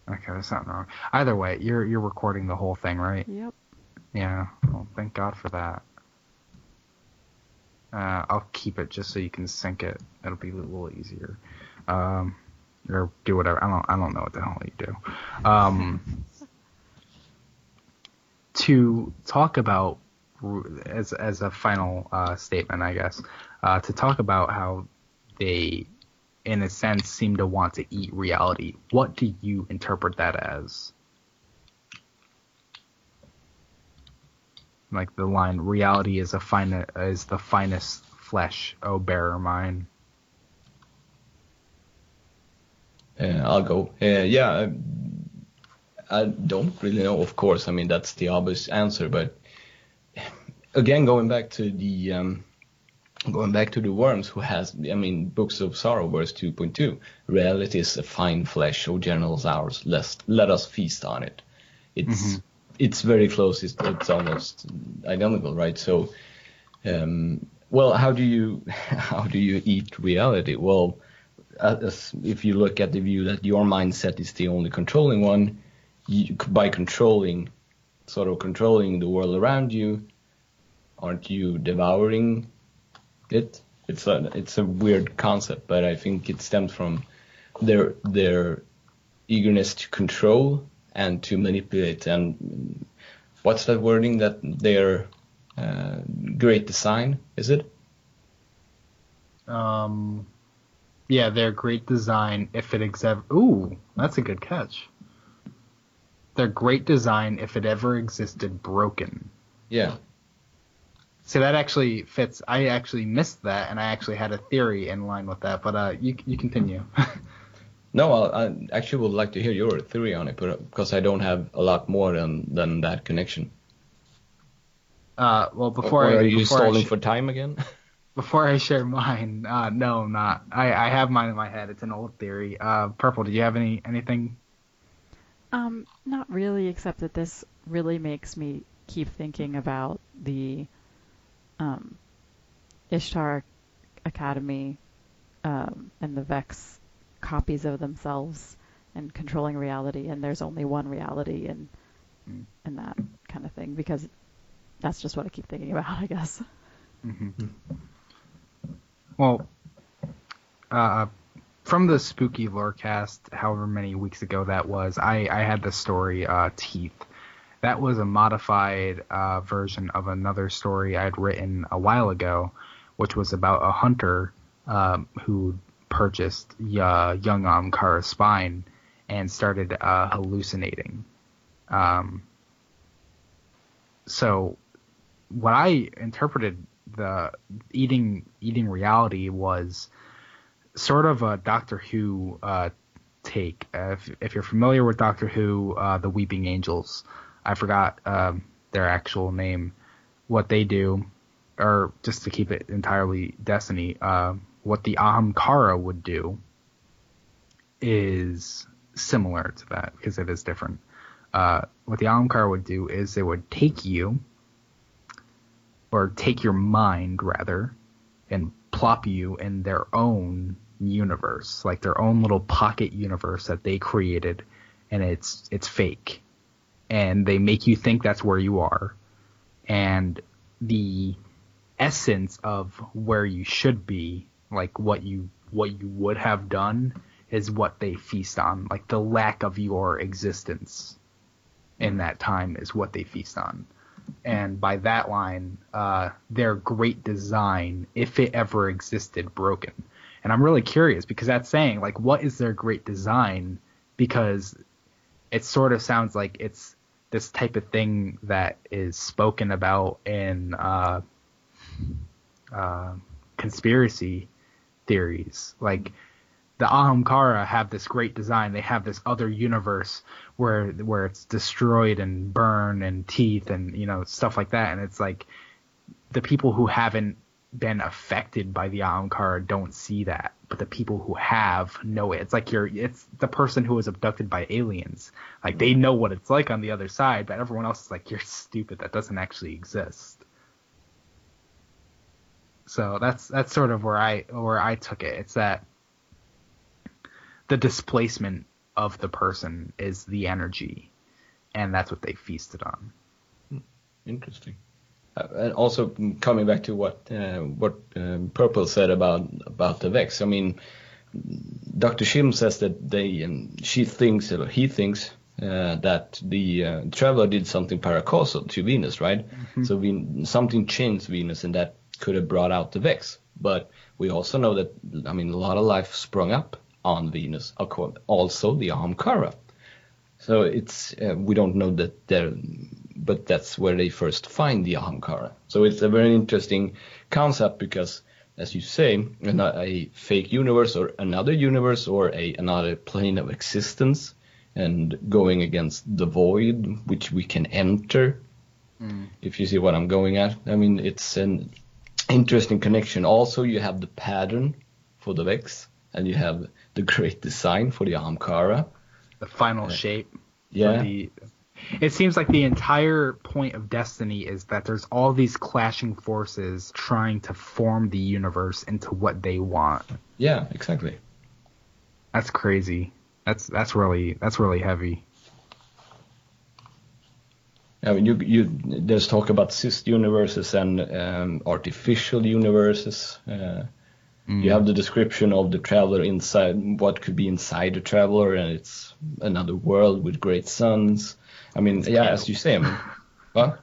Okay, there's something wrong. Either way, you're you're recording the whole thing, right? Yep. Yeah. Well, thank God for that. Uh, I'll keep it just so you can sync it. It'll be a little easier. Um, or do whatever. I don't. I don't know what the hell you do. Um, to talk about as as a final uh, statement, I guess, uh, to talk about how they, in a sense, seem to want to eat reality. What do you interpret that as? like the line reality is a fine is the finest flesh oh bearer mine uh, i'll go uh, yeah I, don't really know of course i mean that's the obvious answer but again going back to the um, going back to the worms who has i mean books of sorrow verse 2.2 reality is a fine flesh o generals ours let let us feast on it it's mm-hmm it's very close. It's, it's almost identical, right? So, um, well, how do you how do you eat reality? Well, as, if you look at the view that your mindset is the only controlling one, you, by controlling, sort of controlling the world around you, aren't you devouring it? It's a it's a weird concept, but I think it stems from their their eagerness to control and to manipulate. And what's that wording that their uh, great design is it? Um, yeah, their great design. If it ever, ooh, that's a good catch. Their great design, if it ever existed, broken. Yeah. So that actually fits. I actually missed that, and I actually had a theory in line with that. But uh, you you continue. No, I, I, actually would like to hear your theory on it, but because I don't have a lot more than than that connection. Uh, well, before or, or are you before stalling sh- for time again? before I share mine, uh, no, I'm not. I, I have mine in my head. It's an old theory. Uh, Purple, do you have any anything? Um, not really, except that this really makes me keep thinking about the um, Ishtar Academy um, and the Vex copies of themselves and controlling reality, and there's only one reality, and mm. and that kind of thing. Because that's just what I keep thinking about, I guess. Mm-hmm. Well, uh, from the spooky lorecast, however many weeks ago that was, I, I had the story uh, Teeth. That was a modified uh, version of another story I'd written a while ago, which was about a hunter um, who purchased uh, young Ahamkara's spine and started uh, hallucinating. Um, so what I interpreted the eating eating reality was sort of a Doctor Who uh, take. if, if you're familiar with Doctor Who, uh, the Weeping Angels, I forgot um, their actual name. What they do, or just to keep it entirely Destiny, uh, what the Ahamkara would do is similar to that because it is different. uh, what the Ahamkara would do is they would take you, or take your mind rather, and plop you in their own universe, like their own little pocket universe that they created, and it's it's fake, and they make you think that's where you are, and the essence of where you should be, like what you what you would have done, is what they feast on. Like the lack of your existence in that time is what they feast on. And by that line, uh, their great design, if it ever existed, broken. And I'm really curious because that's saying like, what is their great design? Because it sort of sounds like it's this type of thing that is spoken about in uh, uh, conspiracy theories. Like the Ahamkara have this great design. They have this other universe where where it's destroyed and burn and teeth and you know stuff like that. And it's like the people who haven't been affected by the Ahamkara don't see that, but the people who have know it. It's like you're it's the person who was abducted by aliens. Like they know what it's like on the other side, but everyone else is like you're stupid. That doesn't actually exist. So that's that's sort of where I where I took it. It's that the displacement of the person is the energy, and that's what they feasted on. Interesting. Uh, and also coming back to what uh, what um, Purple said about about the Vex. I mean, Dr. Shim says that they and she thinks or he thinks uh, that the uh, traveler did something paracausal to Venus, right? Mm-hmm. So we, something changed Venus, and that could have brought out the Vex. But we also know that I mean a lot of life sprung up on Venus, also the Ahamkara. So it's uh, we don't know that there, but that's where they first find the Ahamkara. So it's a very interesting concept because, as you say, a fake universe or another universe or a another plane of existence, and going against the void, which we can enter. Mm. If you see what I'm going at, I mean it's an interesting connection. Also, you have the pattern for the Vex, and you have the great design for the Ahamkara. The final uh, shape. Yeah. The, it seems like the entire point of Destiny is that there's all these clashing forces trying to form the universe into what they want. Yeah, exactly. That's crazy. That's that's really that's really heavy. I mean, you, you, there's talk about cyst universes and um, artificial universes. Uh, Mm. You have the description of the traveler inside, what could be inside the traveler, and it's another world with great suns. I mean, it's yeah, candles. as you say, I mean, what?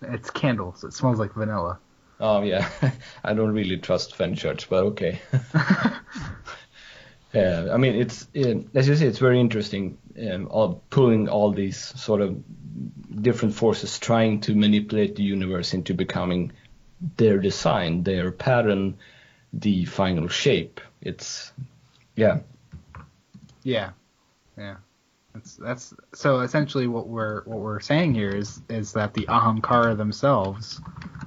It's candles. It smells like vanilla. Oh yeah, I don't really trust Fenchurch, but okay. yeah, I mean, it's it, as you say, it's very interesting. Um, all, pulling all these sort of different forces, trying to manipulate the universe into becoming their design, their pattern, the final shape. It's yeah. Yeah. Yeah. That's that's so essentially what we're what we're saying here is is that the Ahamkara themselves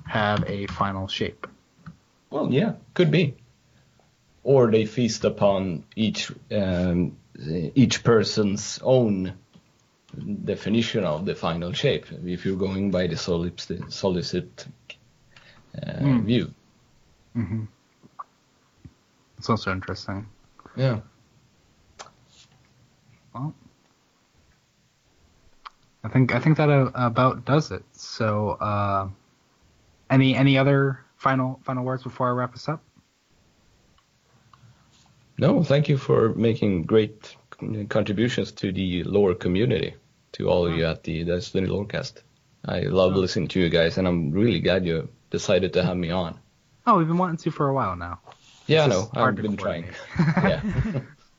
have a final shape. Well, yeah, could be. Or they feast upon each um, each person's own definition of the final shape. If you're going by the Solipsist uh, mm. view. Mm-hmm. It's also interesting. Yeah. Well, I think I think that uh, about does it. So, uh, any any other final final words before I wrap us up? No, thank you for making great contributions to the lore community, to all of you at the Destiny Lorecast. I love oh. listening to you guys, and I'm really glad you decided to have me on. Oh, we've been wanting to for a while now. Yeah, I know. I've been trying. yeah.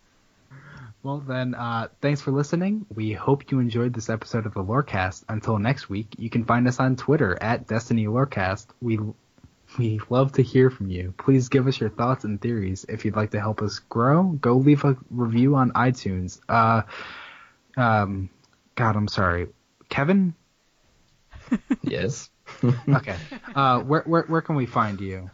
well, then, uh, thanks for listening. We hope you enjoyed this episode of the Lorecast. Until next week, you can find us on Twitter at Destiny Lorecast. We we love to hear from you. Please give us your thoughts and theories. If you'd like to help us grow, go leave a review on iTunes. Uh, um, God, I'm sorry, Kevin. yes. okay. Uh, where where where can we find you?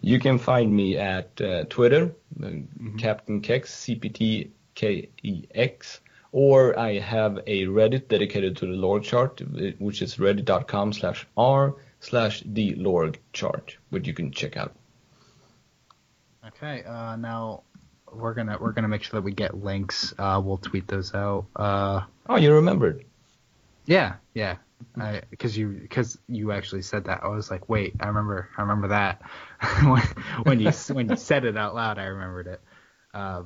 You can find me at uh, Twitter, uh, mm-hmm. Captain Kex, CPT K E X, or I have a Reddit dedicated to the lore chart, which is reddit.com slash r slash the lore chart, which you can check out. Okay, uh, now we're gonna we're gonna make sure that we get links. Uh, we'll tweet those out. Uh, oh, you remembered? Yeah, yeah. Because you because you actually said that, I was like, wait, I remember I remember that when, when you when you said it out loud, I remembered it. Uh,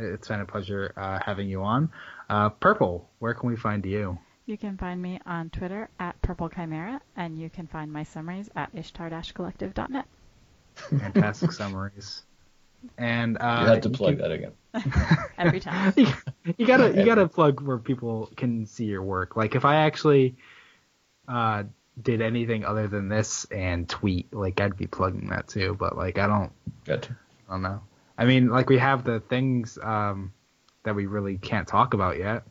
it's been a pleasure uh, having you on. Uh, Purple, where can we find you? You can find me on Twitter at Purple Chimera, and you can find my summaries at ishtar-collective.net. Fantastic summaries. And uh, you had to plug can... that again. Every time. you, you, gotta you gotta plug where people can see your work. Like if I actually uh, did anything other than this and tweet, like I'd be plugging that too. But like I don't. Gotcha. I don't know. I mean, like we have the things um, that we really can't talk about yet,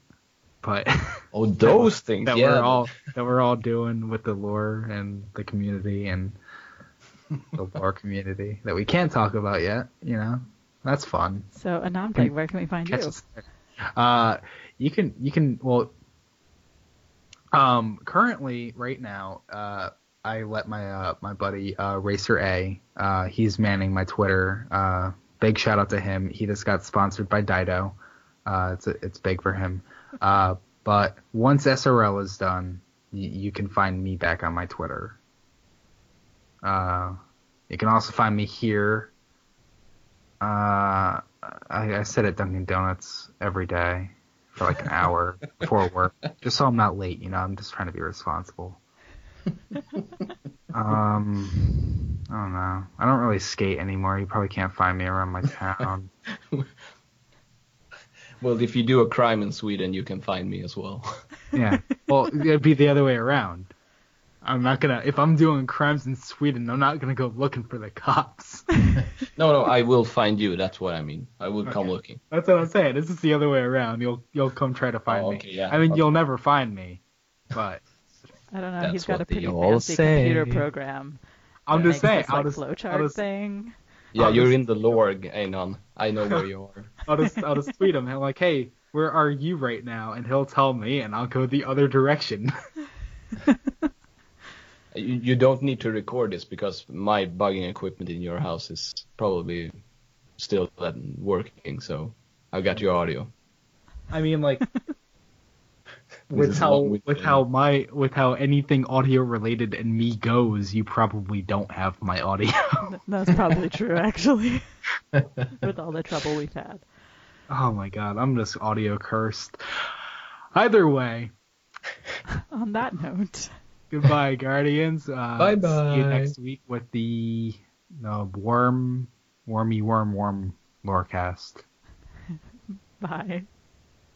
but oh, those that, things that yeah. we're all that we're all doing with the lore and the community and the lore community that we can't talk about yet. You know, that's fun. So Anand, where can we find you? Uh, you can you can well. Um, currently, right now, uh, I let my uh, my buddy uh, Racer A. Uh, he's manning my Twitter. Uh, big shout out to him. He just got sponsored by Dido. Uh, it's it's big for him. Uh, but once SRL is done, y- you can find me back on my Twitter. Uh, you can also find me here. Uh, I, I sit at Dunkin' Donuts every day for like an hour before work, just so I'm not late. You know, I'm just trying to be responsible. um, I don't know. I don't really skate anymore. You probably can't find me around my town. well, if you do a crime in Sweden, you can find me as well. yeah. Well, it'd be the other way around. I'm not gonna. If I'm doing crimes in Sweden, I'm not gonna go looking for the cops. no, no, I will find you. That's what I mean. I will okay. come looking. That's what I'm saying. This is the other way around. You'll you'll come try to find oh, okay, me. Yeah. I mean, okay. you'll never find me, but I don't know. That's He's got a pretty fancy say. computer program. I'm just saying. This, like, I'll just, flowchart I'll just, thing. Yeah, I'll you're just, in the lore, Anand. I know where you are. I'll just I'll just tweet him. I'm like, hey, where are you right now? And he'll tell me, and I'll go the other direction. you, you don't need to record this because my bugging equipment in your house is probably still working. So I've got your audio. I mean, like with how with how my with how anything audio related and me goes, you probably don't have my audio. That's probably true, actually. with all the trouble we've had. Oh my god, I'm just audio cursed. Either way. On that note. Goodbye, Guardians. Uh, bye bye. See you next week with the no, warm, worm warm, warm lorecast. bye.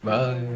Bye.